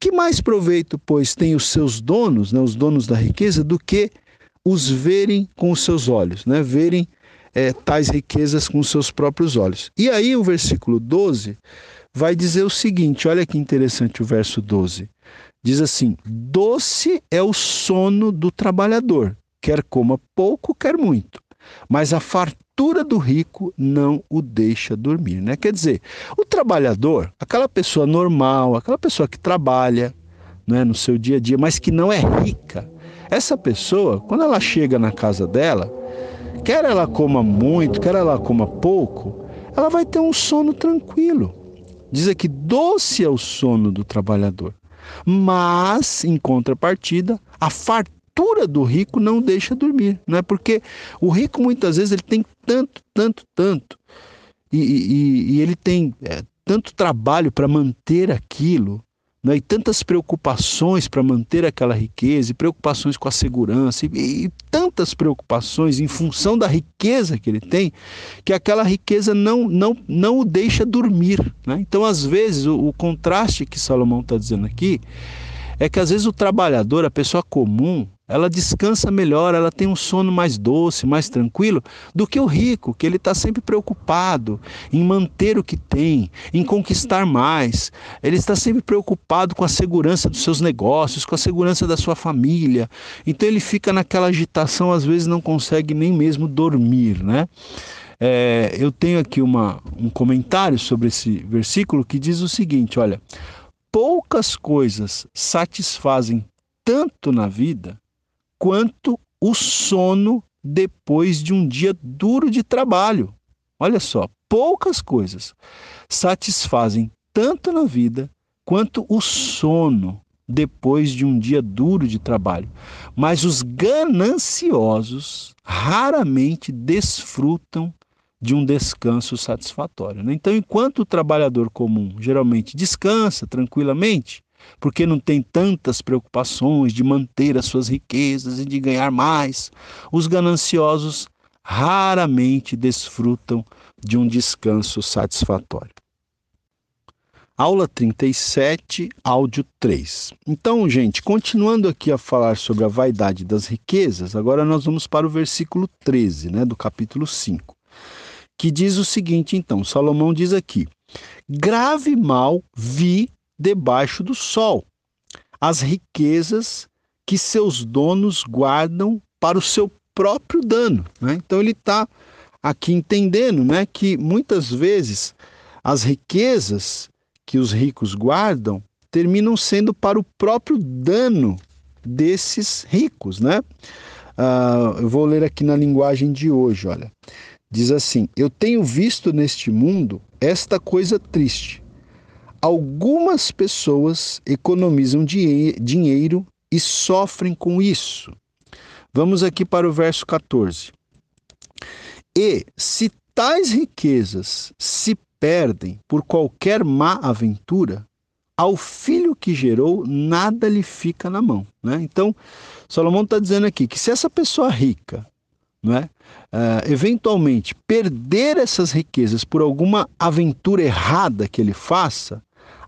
que mais proveito, pois, tem os seus donos, né, os donos da riqueza, do que os verem com os seus olhos, né? verem é, tais riquezas com os seus próprios olhos. E aí o versículo 12 vai dizer o seguinte: olha que interessante o verso 12. Diz assim: Doce é o sono do trabalhador, quer coma pouco, quer muito, mas a fartura do rico não o deixa dormir. Né? Quer dizer, o trabalhador, aquela pessoa normal, aquela pessoa que trabalha né, no seu dia a dia, mas que não é rica, essa pessoa, quando ela chega na casa dela, quer ela coma muito, quer ela coma pouco, ela vai ter um sono tranquilo. Diz aqui: doce é o sono do trabalhador. Mas, em contrapartida, a fartura do rico não deixa dormir, não é? Porque o rico muitas vezes ele tem tanto, tanto, tanto, e, e, e ele tem é, tanto trabalho para manter aquilo, né? e tantas preocupações para manter aquela riqueza, e preocupações com a segurança, e, e, tantas preocupações em função da riqueza que ele tem, que aquela riqueza não, não, não o deixa dormir. Né? Então, às vezes, o, o contraste que Salomão está dizendo aqui é que às vezes o trabalhador, a pessoa comum, ela descansa melhor, ela tem um sono mais doce, mais tranquilo do que o rico, que ele está sempre preocupado em manter o que tem, em conquistar mais. Ele está sempre preocupado com a segurança dos seus negócios, com a segurança da sua família. Então ele fica naquela agitação, às vezes não consegue nem mesmo dormir, né? É, eu tenho aqui uma, um comentário sobre esse versículo que diz o seguinte: olha, poucas coisas satisfazem tanto na vida quanto o sono depois de um dia duro de trabalho. Olha só, poucas coisas satisfazem tanto na vida quanto o sono depois de um dia duro de trabalho. Mas os gananciosos raramente desfrutam de um descanso satisfatório. Né? Então, enquanto o trabalhador comum geralmente descansa tranquilamente, porque não tem tantas preocupações de manter as suas riquezas e de ganhar mais. Os gananciosos raramente desfrutam de um descanso satisfatório. Aula 37, áudio 3. Então, gente, continuando aqui a falar sobre a vaidade das riquezas, agora nós vamos para o versículo 13, né, do capítulo 5, que diz o seguinte, então, Salomão diz aqui: Grave mal vi debaixo do sol, as riquezas que seus donos guardam para o seu próprio dano. Né? Então ele está aqui entendendo né, que muitas vezes as riquezas que os ricos guardam terminam sendo para o próprio dano desses ricos. Né? Uh, eu vou ler aqui na linguagem de hoje, olha. Diz assim: Eu tenho visto neste mundo esta coisa triste Algumas pessoas economizam dinheiro e sofrem com isso. Vamos aqui para o verso 14. E se tais riquezas se perdem por qualquer má aventura, ao filho que gerou nada lhe fica na mão. Né? Então, Salomão está dizendo aqui que se essa pessoa rica, uh, eventualmente perder essas riquezas por alguma aventura errada que ele faça,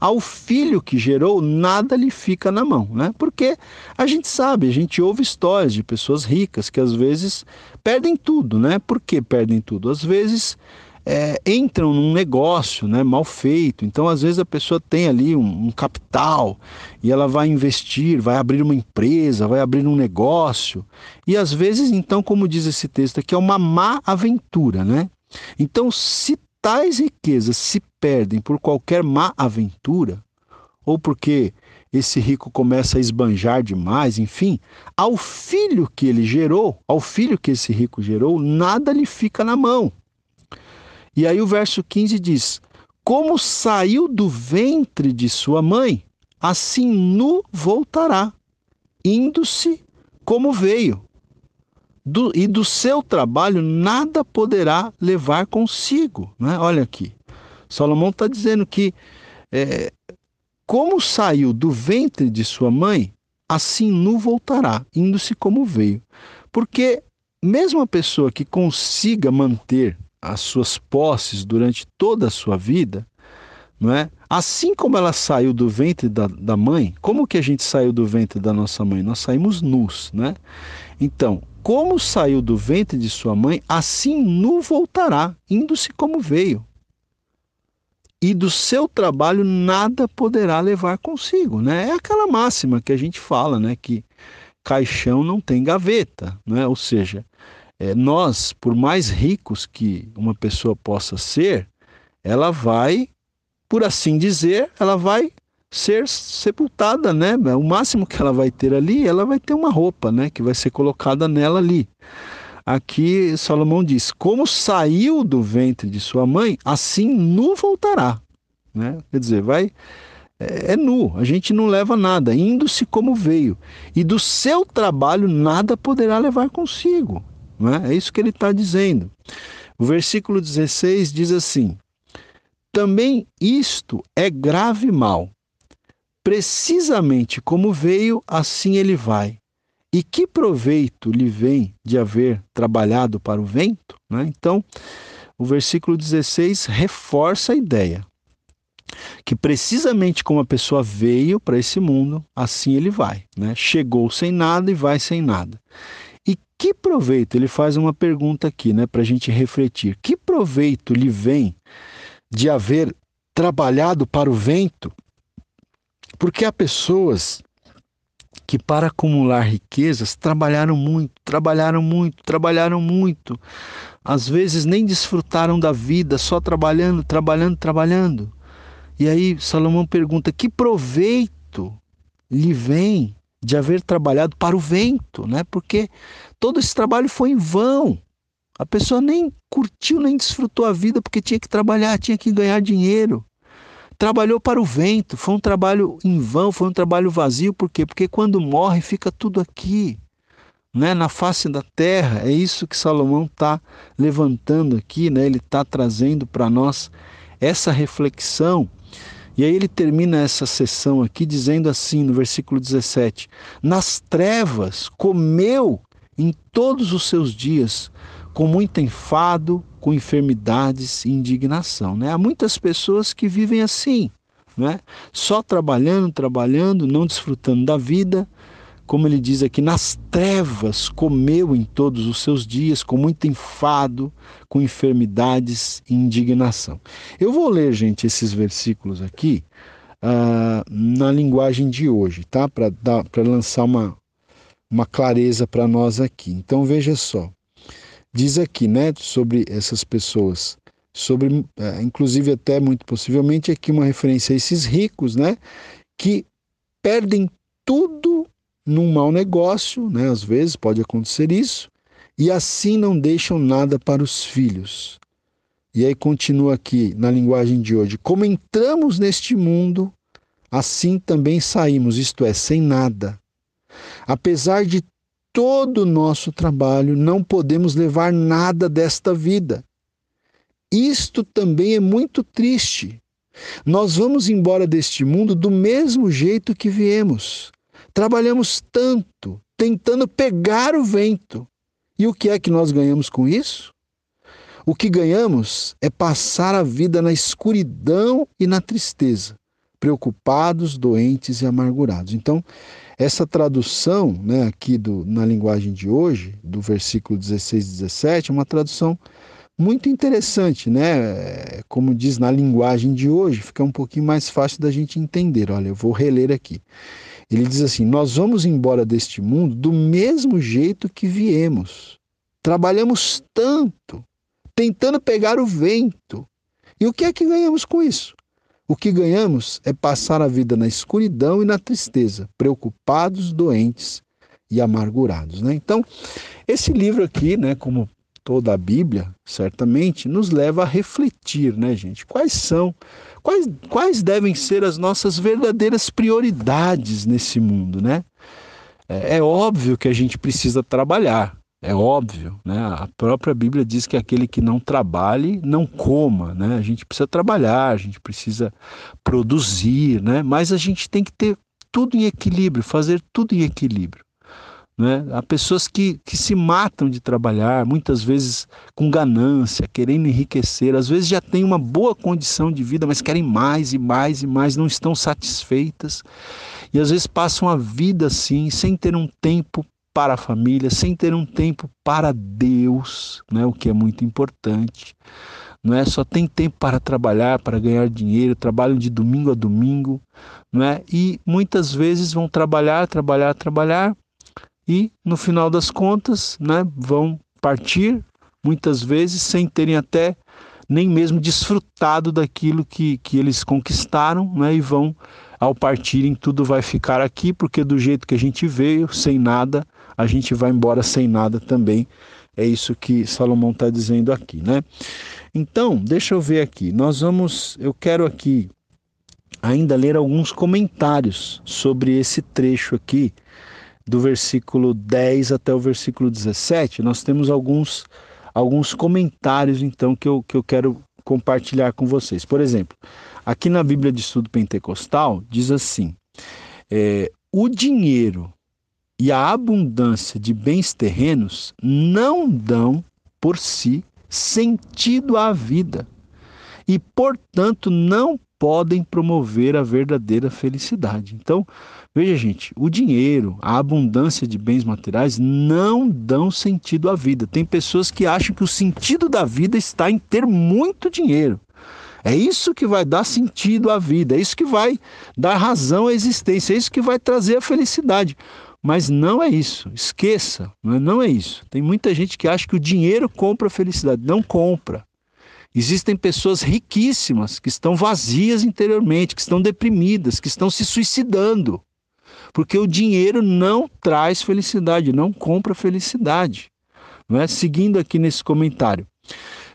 ao filho que gerou, nada lhe fica na mão, né? Porque a gente sabe, a gente ouve histórias de pessoas ricas que às vezes perdem tudo, né? Por que perdem tudo? Às vezes é, entram num negócio né, mal feito. Então, às vezes, a pessoa tem ali um, um, capital e ela vai investir, vai abrir uma empresa, vai abrir um negócio. E às vezes, então, como diz esse texto aqui, é uma má aventura. Né? Então, se tais riquezas se perdem por qualquer má aventura, ou porque esse rico começa a esbanjar demais, enfim, ao filho que ele gerou, ao filho que esse rico gerou, nada lhe fica na mão. E aí o verso 15 diz: Como saiu do ventre de sua mãe, assim nu voltará, indo-se como veio do, e do seu trabalho nada poderá levar consigo. Né? Olha aqui, Salomão está dizendo que é, como saiu do ventre de sua mãe, assim nu voltará, indo-se como veio. Porque mesmo a pessoa que consiga manter as suas posses durante toda a sua vida, não é? Assim como ela saiu do ventre da, da mãe, como que a gente saiu do ventre da nossa mãe? Nós saímos nus, né? Então, como saiu do ventre de sua mãe, assim nu voltará, indo-se como veio. E do seu trabalho nada poderá levar consigo, né? É aquela máxima que a gente fala, né? Que caixão não tem gaveta, né? Ou seja, é, nós, por mais ricos que uma pessoa possa ser, ela vai, por assim dizer, ela vai ser sepultada, né? O máximo que ela vai ter ali, ela vai ter uma roupa, né? Que vai ser colocada nela ali. Aqui Salomão diz: Como saiu do ventre de sua mãe, assim nu voltará. Né? Quer dizer, vai. É, é nu, a gente não leva nada, indo-se como veio. E do seu trabalho nada poderá levar consigo. Né? É isso que ele está dizendo. O versículo 16 diz assim: Também isto é grave mal. Precisamente como veio, assim ele vai. E que proveito lhe vem de haver trabalhado para o vento? Né? Então, o versículo 16 reforça a ideia que precisamente como a pessoa veio para esse mundo, assim ele vai. Né? Chegou sem nada e vai sem nada. E que proveito? Ele faz uma pergunta aqui né, para a gente refletir. Que proveito lhe vem de haver trabalhado para o vento? Porque há pessoas que para acumular riquezas trabalharam muito, trabalharam muito, trabalharam muito. Às vezes nem desfrutaram da vida, só trabalhando, trabalhando, trabalhando. E aí Salomão pergunta: que proveito lhe vem de haver trabalhado para o vento, né? Porque todo esse trabalho foi em vão. A pessoa nem curtiu, nem desfrutou a vida porque tinha que trabalhar, tinha que ganhar dinheiro. Trabalhou para o vento, foi um trabalho em vão, foi um trabalho vazio, por quê? Porque quando morre fica tudo aqui, né? na face da terra. É isso que Salomão está levantando aqui, né? ele está trazendo para nós essa reflexão e aí ele termina essa sessão aqui dizendo assim, no versículo 17: Nas trevas comeu em todos os seus dias, com muito enfado, com enfermidades e indignação. Né? Há muitas pessoas que vivem assim, né? só trabalhando, trabalhando, não desfrutando da vida, como ele diz aqui, nas trevas comeu em todos os seus dias, com muito enfado, com enfermidades e indignação. Eu vou ler, gente, esses versículos aqui uh, na linguagem de hoje, tá? Para lançar uma, uma clareza para nós aqui. Então veja só. Diz aqui, né, sobre essas pessoas, sobre, uh, inclusive até muito possivelmente aqui uma referência a esses ricos, né, que perdem tudo num mau negócio, né? às vezes pode acontecer isso, e assim não deixam nada para os filhos. E aí continua aqui na linguagem de hoje: como entramos neste mundo, assim também saímos, isto é, sem nada. Apesar de todo o nosso trabalho, não podemos levar nada desta vida. Isto também é muito triste. Nós vamos embora deste mundo do mesmo jeito que viemos, Trabalhamos tanto tentando pegar o vento. E o que é que nós ganhamos com isso? O que ganhamos é passar a vida na escuridão e na tristeza, preocupados, doentes e amargurados. Então, essa tradução né, aqui do, na linguagem de hoje, do versículo 16 e 17, é uma tradução muito interessante, né? Como diz na linguagem de hoje, fica um pouquinho mais fácil da gente entender. Olha, eu vou reler aqui. Ele diz assim: Nós vamos embora deste mundo do mesmo jeito que viemos. Trabalhamos tanto, tentando pegar o vento. E o que é que ganhamos com isso? O que ganhamos é passar a vida na escuridão e na tristeza, preocupados, doentes e amargurados. Né? Então, esse livro aqui, né, como toda a Bíblia, certamente, nos leva a refletir, né, gente? Quais são Quais, quais devem ser as nossas verdadeiras prioridades nesse mundo, né? É, é óbvio que a gente precisa trabalhar, é óbvio, né? A própria Bíblia diz que aquele que não trabalhe, não coma, né? A gente precisa trabalhar, a gente precisa produzir, né? Mas a gente tem que ter tudo em equilíbrio, fazer tudo em equilíbrio. Né? Há pessoas que, que se matam de trabalhar, muitas vezes com ganância, querendo enriquecer, às vezes já têm uma boa condição de vida, mas querem mais e mais e mais, não estão satisfeitas. E às vezes passam a vida assim, sem ter um tempo para a família, sem ter um tempo para Deus, né? o que é muito importante. Não é só tem tempo para trabalhar, para ganhar dinheiro, trabalham de domingo a domingo, não é? E muitas vezes vão trabalhar, trabalhar, trabalhar e no final das contas, né, vão partir muitas vezes sem terem até nem mesmo desfrutado daquilo que, que eles conquistaram, né, e vão ao partirem tudo vai ficar aqui, porque do jeito que a gente veio, sem nada, a gente vai embora sem nada também. É isso que Salomão está dizendo aqui, né? Então, deixa eu ver aqui. Nós vamos, eu quero aqui ainda ler alguns comentários sobre esse trecho aqui do versículo 10 até o versículo 17, nós temos alguns, alguns comentários então que eu, que eu quero compartilhar com vocês. Por exemplo, aqui na Bíblia de Estudo Pentecostal diz assim: é, o dinheiro e a abundância de bens terrenos não dão por si sentido à vida e, portanto, não podem promover a verdadeira felicidade. Então, veja, gente, o dinheiro, a abundância de bens materiais não dão sentido à vida. Tem pessoas que acham que o sentido da vida está em ter muito dinheiro. É isso que vai dar sentido à vida, é isso que vai dar razão à existência, é isso que vai trazer a felicidade. Mas não é isso, esqueça, não é isso. Tem muita gente que acha que o dinheiro compra a felicidade. Não compra. Existem pessoas riquíssimas que estão vazias interiormente, que estão deprimidas, que estão se suicidando. Porque o dinheiro não traz felicidade, não compra felicidade. Não é? Seguindo aqui nesse comentário.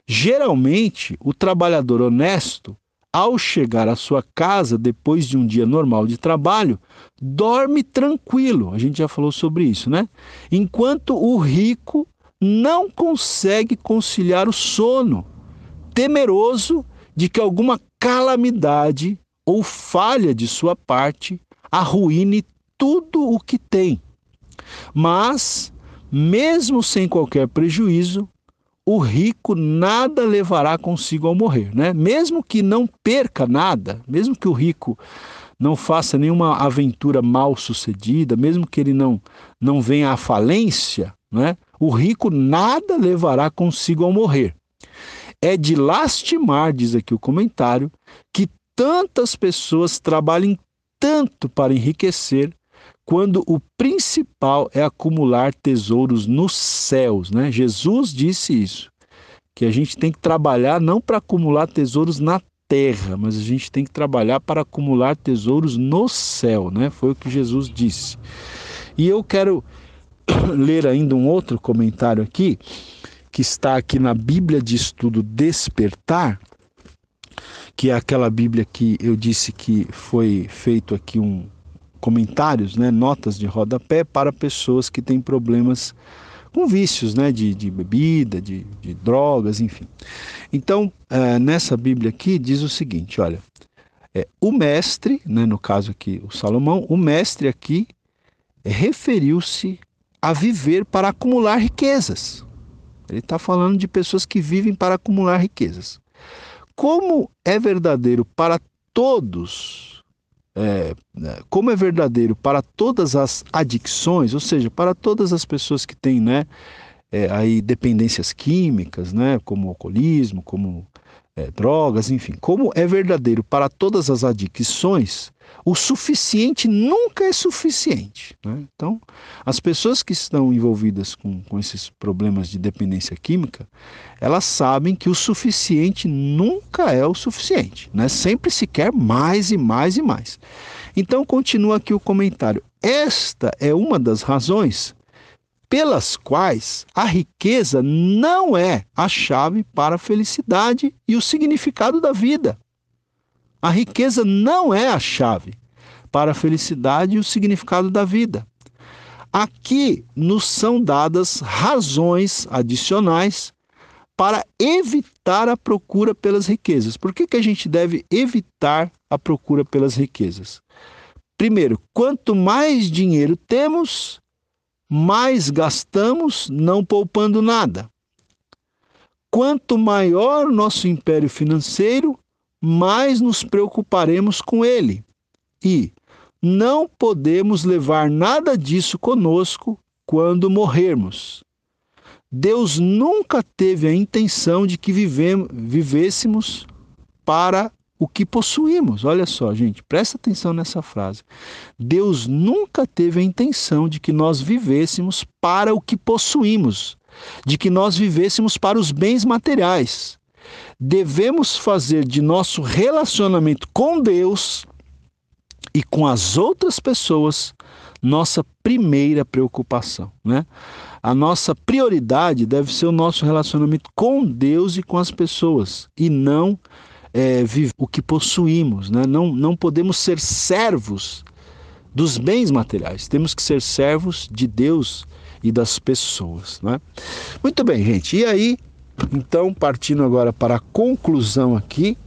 Geralmente, o trabalhador honesto, ao chegar à sua casa depois de um dia normal de trabalho, dorme tranquilo. A gente já falou sobre isso, né? Enquanto o rico não consegue conciliar o sono temeroso de que alguma calamidade ou falha de sua parte arruine tudo o que tem. Mas, mesmo sem qualquer prejuízo, o rico nada levará consigo ao morrer, né? Mesmo que não perca nada, mesmo que o rico não faça nenhuma aventura mal sucedida, mesmo que ele não não venha à falência, né? O rico nada levará consigo ao morrer. É de lastimar, diz aqui o comentário, que tantas pessoas trabalhem tanto para enriquecer, quando o principal é acumular tesouros nos céus. Né? Jesus disse isso, que a gente tem que trabalhar não para acumular tesouros na terra, mas a gente tem que trabalhar para acumular tesouros no céu, né? Foi o que Jesus disse. E eu quero ler ainda um outro comentário aqui que está aqui na Bíblia de Estudo Despertar, que é aquela Bíblia que eu disse que foi feito aqui um comentários, né, notas de rodapé para pessoas que têm problemas com vícios, né, de, de bebida, de, de drogas, enfim. Então, é, nessa Bíblia aqui diz o seguinte, olha, é, o mestre, né, no caso aqui o Salomão, o mestre aqui referiu-se a viver para acumular riquezas. Ele está falando de pessoas que vivem para acumular riquezas. Como é verdadeiro para todos, é, né, como é verdadeiro para todas as adicções, ou seja, para todas as pessoas que têm né, é, aí dependências químicas, né, como alcoolismo, como é, drogas, enfim, como é verdadeiro para todas as adicções, o suficiente nunca é suficiente. Né? Então, as pessoas que estão envolvidas com, com esses problemas de dependência química, elas sabem que o suficiente nunca é o suficiente. Né? Sempre se quer mais e mais e mais. Então, continua aqui o comentário. Esta é uma das razões pelas quais a riqueza não é a chave para a felicidade e o significado da vida. A riqueza não é a chave para a felicidade e o significado da vida. Aqui nos são dadas razões adicionais para evitar a procura pelas riquezas. Por que, que a gente deve evitar a procura pelas riquezas? Primeiro, quanto mais dinheiro temos, mais gastamos não poupando nada. Quanto maior nosso império financeiro, mais nos preocuparemos com ele. E não podemos levar nada disso conosco quando morrermos. Deus nunca teve a intenção de que vivêssemos para o que possuímos. Olha só, gente, presta atenção nessa frase. Deus nunca teve a intenção de que nós vivêssemos para o que possuímos, de que nós vivêssemos para os bens materiais. Devemos fazer de nosso relacionamento com Deus e com as outras pessoas nossa primeira preocupação, né? A nossa prioridade deve ser o nosso relacionamento com Deus e com as pessoas e não é, o que possuímos. Né? Não, não podemos ser servos dos bens materiais, temos que ser servos de Deus e das pessoas. Né? Muito bem, gente. E aí, então, partindo agora para a conclusão aqui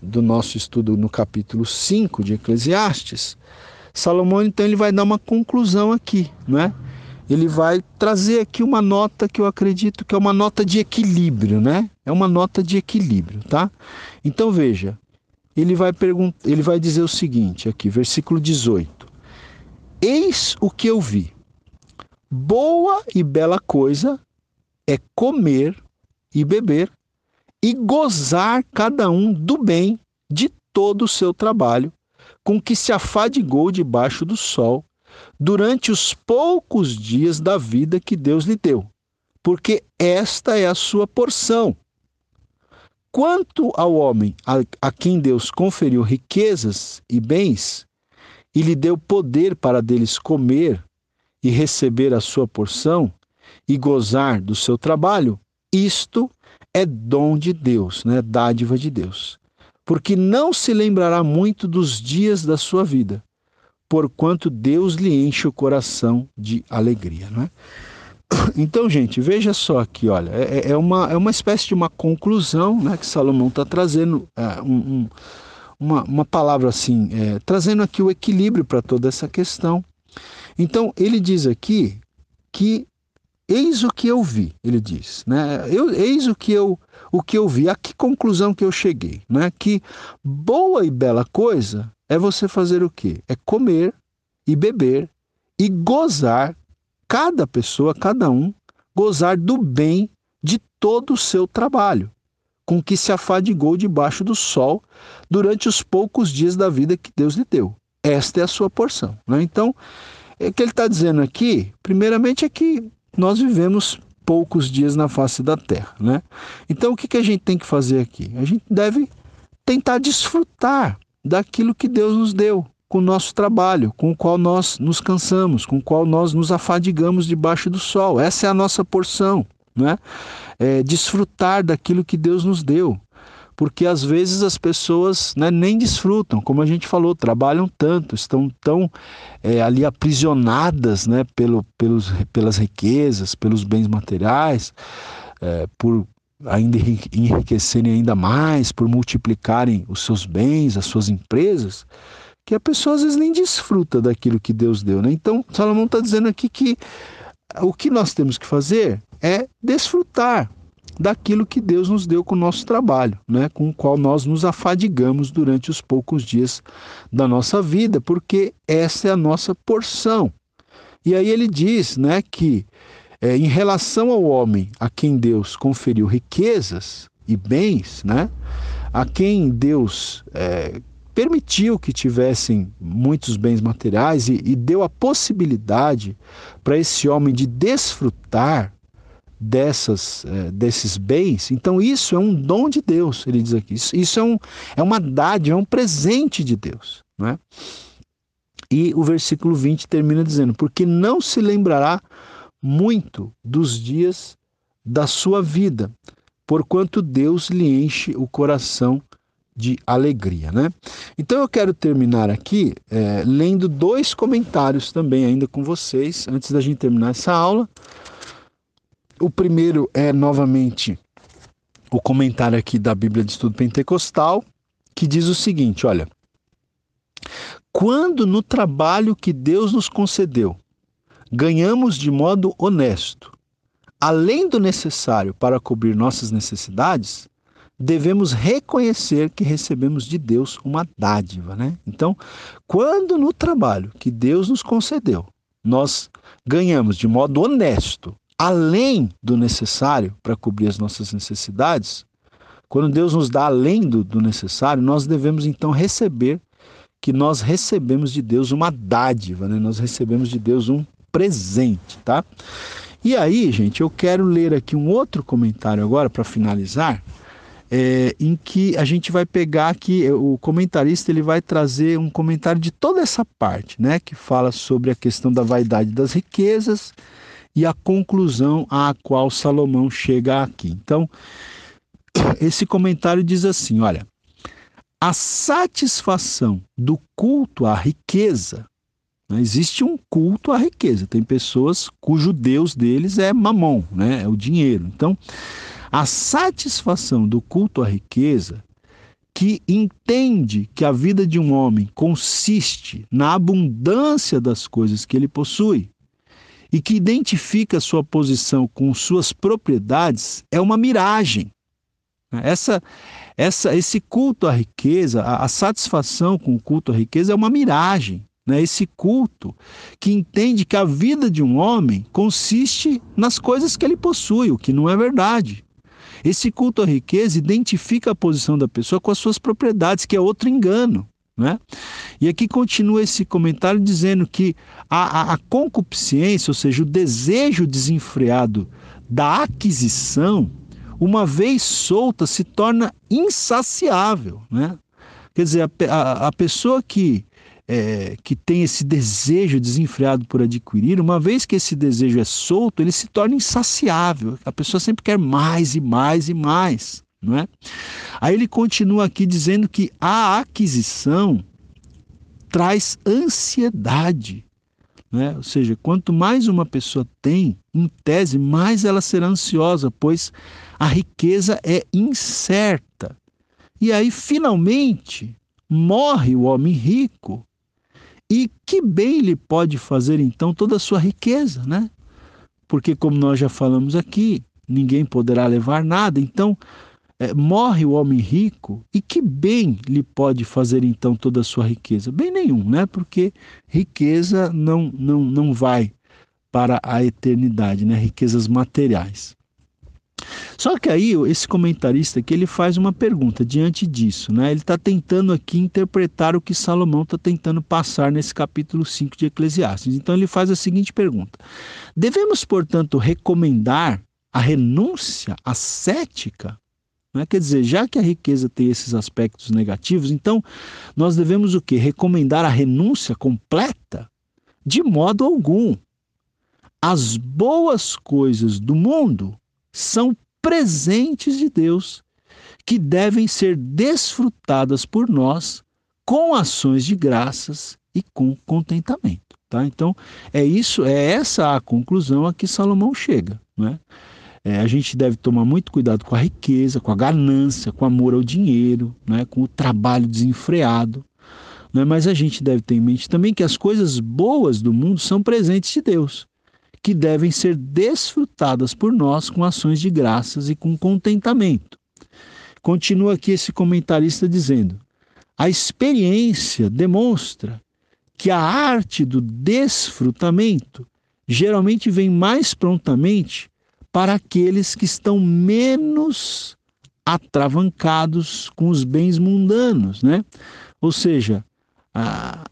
do nosso estudo no capítulo 5 de Eclesiastes, Salomão então ele vai dar uma conclusão aqui, não é? ele vai trazer aqui uma nota que eu acredito que é uma nota de equilíbrio, né? É uma nota de equilíbrio, tá? Então veja, ele vai perguntar, ele vai dizer o seguinte aqui, versículo 18. Eis o que eu vi. Boa e bela coisa é comer e beber e gozar cada um do bem de todo o seu trabalho, com que se afadigou debaixo do sol durante os poucos dias da vida que Deus lhe deu, porque esta é a sua porção. Quanto ao homem a, a quem Deus conferiu riquezas e bens, e lhe deu poder para deles comer e receber a sua porção e gozar do seu trabalho, isto é dom de Deus, né? dádiva de Deus. Porque não se lembrará muito dos dias da sua vida, porquanto Deus lhe enche o coração de alegria. Não é? Então, gente, veja só aqui, olha, é, é, é, uma, é uma espécie de uma conclusão né, que Salomão está trazendo, é, um, um, uma, uma palavra assim, é, trazendo aqui o equilíbrio para toda essa questão. Então, ele diz aqui que eis o que eu vi, ele diz, né? Eu, eis o que eu o que eu vi, a que conclusão que eu cheguei, né? Que boa e bela coisa é você fazer o quê? É comer e beber e gozar, cada pessoa, cada um, gozar do bem de todo o seu trabalho, com que se afadigou debaixo do sol durante os poucos dias da vida que Deus lhe deu. Esta é a sua porção. Né? Então, o que ele está dizendo aqui, primeiramente, é que nós vivemos poucos dias na face da terra. Né? Então, o que, que a gente tem que fazer aqui? A gente deve tentar desfrutar daquilo que Deus nos deu, com o nosso trabalho, com o qual nós nos cansamos, com o qual nós nos afadigamos debaixo do sol. Essa é a nossa porção, né? É desfrutar daquilo que Deus nos deu. Porque às vezes as pessoas né, nem desfrutam, como a gente falou, trabalham tanto, estão tão é, ali aprisionadas né, pelo, pelos, pelas riquezas, pelos bens materiais, é, por ainda enriquecerem ainda mais, por multiplicarem os seus bens, as suas empresas, que a pessoa às vezes nem desfruta daquilo que Deus deu. Né? Então, Salomão está dizendo aqui que o que nós temos que fazer é desfrutar daquilo que Deus nos deu com o nosso trabalho, né? com o qual nós nos afadigamos durante os poucos dias da nossa vida, porque essa é a nossa porção. E aí ele diz né, que é, em relação ao homem a quem Deus conferiu riquezas e bens, né? a quem Deus é, permitiu que tivessem muitos bens materiais e, e deu a possibilidade para esse homem de desfrutar dessas, é, desses bens, então isso é um dom de Deus, ele diz aqui. Isso, é, um, é uma dádiva, é um presente de Deus. Né? E o versículo 20 termina dizendo: Porque não se lembrará muito dos dias da sua vida, porquanto Deus lhe enche o coração de alegria, né? Então eu quero terminar aqui é, lendo dois comentários também ainda com vocês antes da gente terminar essa aula. O primeiro é novamente o comentário aqui da Bíblia de Estudo Pentecostal que diz o seguinte, olha: quando no trabalho que Deus nos concedeu ganhamos de modo honesto, além do necessário para cobrir nossas necessidades, devemos reconhecer que recebemos de Deus uma dádiva, né? Então, quando no trabalho que Deus nos concedeu, nós ganhamos de modo honesto, além do necessário para cobrir as nossas necessidades, quando Deus nos dá além do, do necessário, nós devemos então receber que nós recebemos de Deus uma dádiva, né? Nós recebemos de Deus um presente, tá? E aí, gente, eu quero ler aqui um outro comentário agora para finalizar, é, em que a gente vai pegar aqui, o comentarista ele vai trazer um comentário de toda essa parte, né, que fala sobre a questão da vaidade das riquezas e a conclusão à qual Salomão chega aqui. Então, esse comentário diz assim: olha, a satisfação do culto à riqueza. Né, existe um culto à riqueza. Tem pessoas cujo Deus deles é mamon, né? é o dinheiro. Então, a satisfação do culto à riqueza, que entende que a vida de um homem consiste na abundância das coisas que ele possui e que identifica sua posição com suas propriedades, é uma miragem. Essa, essa, esse culto à riqueza, a, a satisfação com o culto à riqueza é uma miragem. Né? Esse culto que entende que a vida de um homem consiste nas coisas que ele possui, o que não é verdade. Esse culto à riqueza identifica a posição da pessoa com as suas propriedades, que é outro engano. Né? E aqui continua esse comentário dizendo que a, a, a concupiscência, ou seja, o desejo desenfreado da aquisição, uma vez solta, se torna insaciável. Né? Quer dizer, a, a, a pessoa que é, que tem esse desejo desenfreado por adquirir, uma vez que esse desejo é solto, ele se torna insaciável. A pessoa sempre quer mais e mais e mais, não é? Aí ele continua aqui dizendo que a aquisição traz ansiedade. Né? Ou seja, quanto mais uma pessoa tem, em tese, mais ela será ansiosa, pois a riqueza é incerta. E aí, finalmente, morre o homem rico e que bem lhe pode fazer então toda a sua riqueza, né? Porque, como nós já falamos aqui, ninguém poderá levar nada. Então, é, morre o homem rico e que bem lhe pode fazer então toda a sua riqueza? Bem nenhum, né? Porque riqueza não, não, não vai para a eternidade, né? Riquezas materiais. Só que aí esse comentarista aqui ele faz uma pergunta diante disso, né? Ele está tentando aqui interpretar o que Salomão está tentando passar nesse capítulo 5 de Eclesiastes. Então ele faz a seguinte pergunta: Devemos, portanto, recomendar a renúncia ascética? Né? Quer dizer, já que a riqueza tem esses aspectos negativos, então nós devemos o quê? Recomendar a renúncia completa? De modo algum. As boas coisas do mundo são presentes de Deus que devem ser desfrutadas por nós com ações de graças e com contentamento. Tá? Então, é isso, é essa a conclusão a que Salomão chega. Né? É, a gente deve tomar muito cuidado com a riqueza, com a ganância, com o amor ao dinheiro, né? com o trabalho desenfreado. Né? Mas a gente deve ter em mente também que as coisas boas do mundo são presentes de Deus que devem ser desfrutadas por nós com ações de graças e com contentamento. Continua aqui esse comentarista dizendo: a experiência demonstra que a arte do desfrutamento geralmente vem mais prontamente para aqueles que estão menos atravancados com os bens mundanos, né? Ou seja,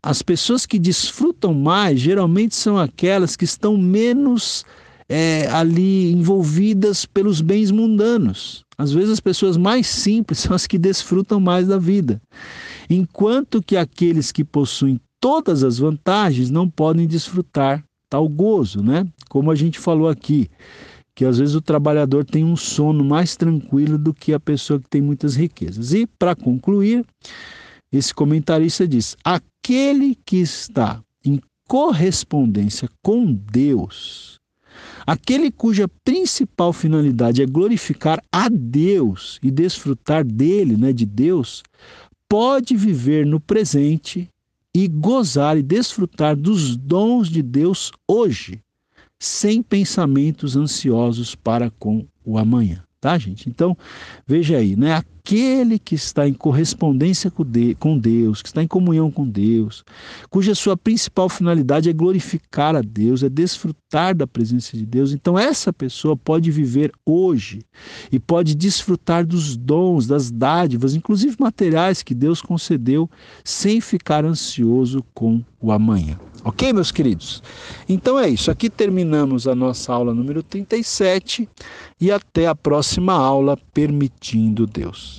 as pessoas que desfrutam mais geralmente são aquelas que estão menos é, ali envolvidas pelos bens mundanos. Às vezes as pessoas mais simples são as que desfrutam mais da vida, enquanto que aqueles que possuem todas as vantagens não podem desfrutar tal gozo, né? Como a gente falou aqui, que às vezes o trabalhador tem um sono mais tranquilo do que a pessoa que tem muitas riquezas. E para concluir, esse comentarista diz: aquele que está em correspondência com Deus, aquele cuja principal finalidade é glorificar a Deus e desfrutar dele, né, de Deus, pode viver no presente e gozar e desfrutar dos dons de Deus hoje, sem pensamentos ansiosos para com o amanhã tá, gente? Então, veja aí, né? Aquele que está em correspondência com Deus, que está em comunhão com Deus, cuja sua principal finalidade é glorificar a Deus, é desfrutar da presença de Deus. Então, essa pessoa pode viver hoje e pode desfrutar dos dons, das dádivas, inclusive materiais que Deus concedeu, sem ficar ansioso com o amanhã. Ok, meus queridos? Então é isso. Aqui terminamos a nossa aula número 37 e até a próxima aula, permitindo Deus.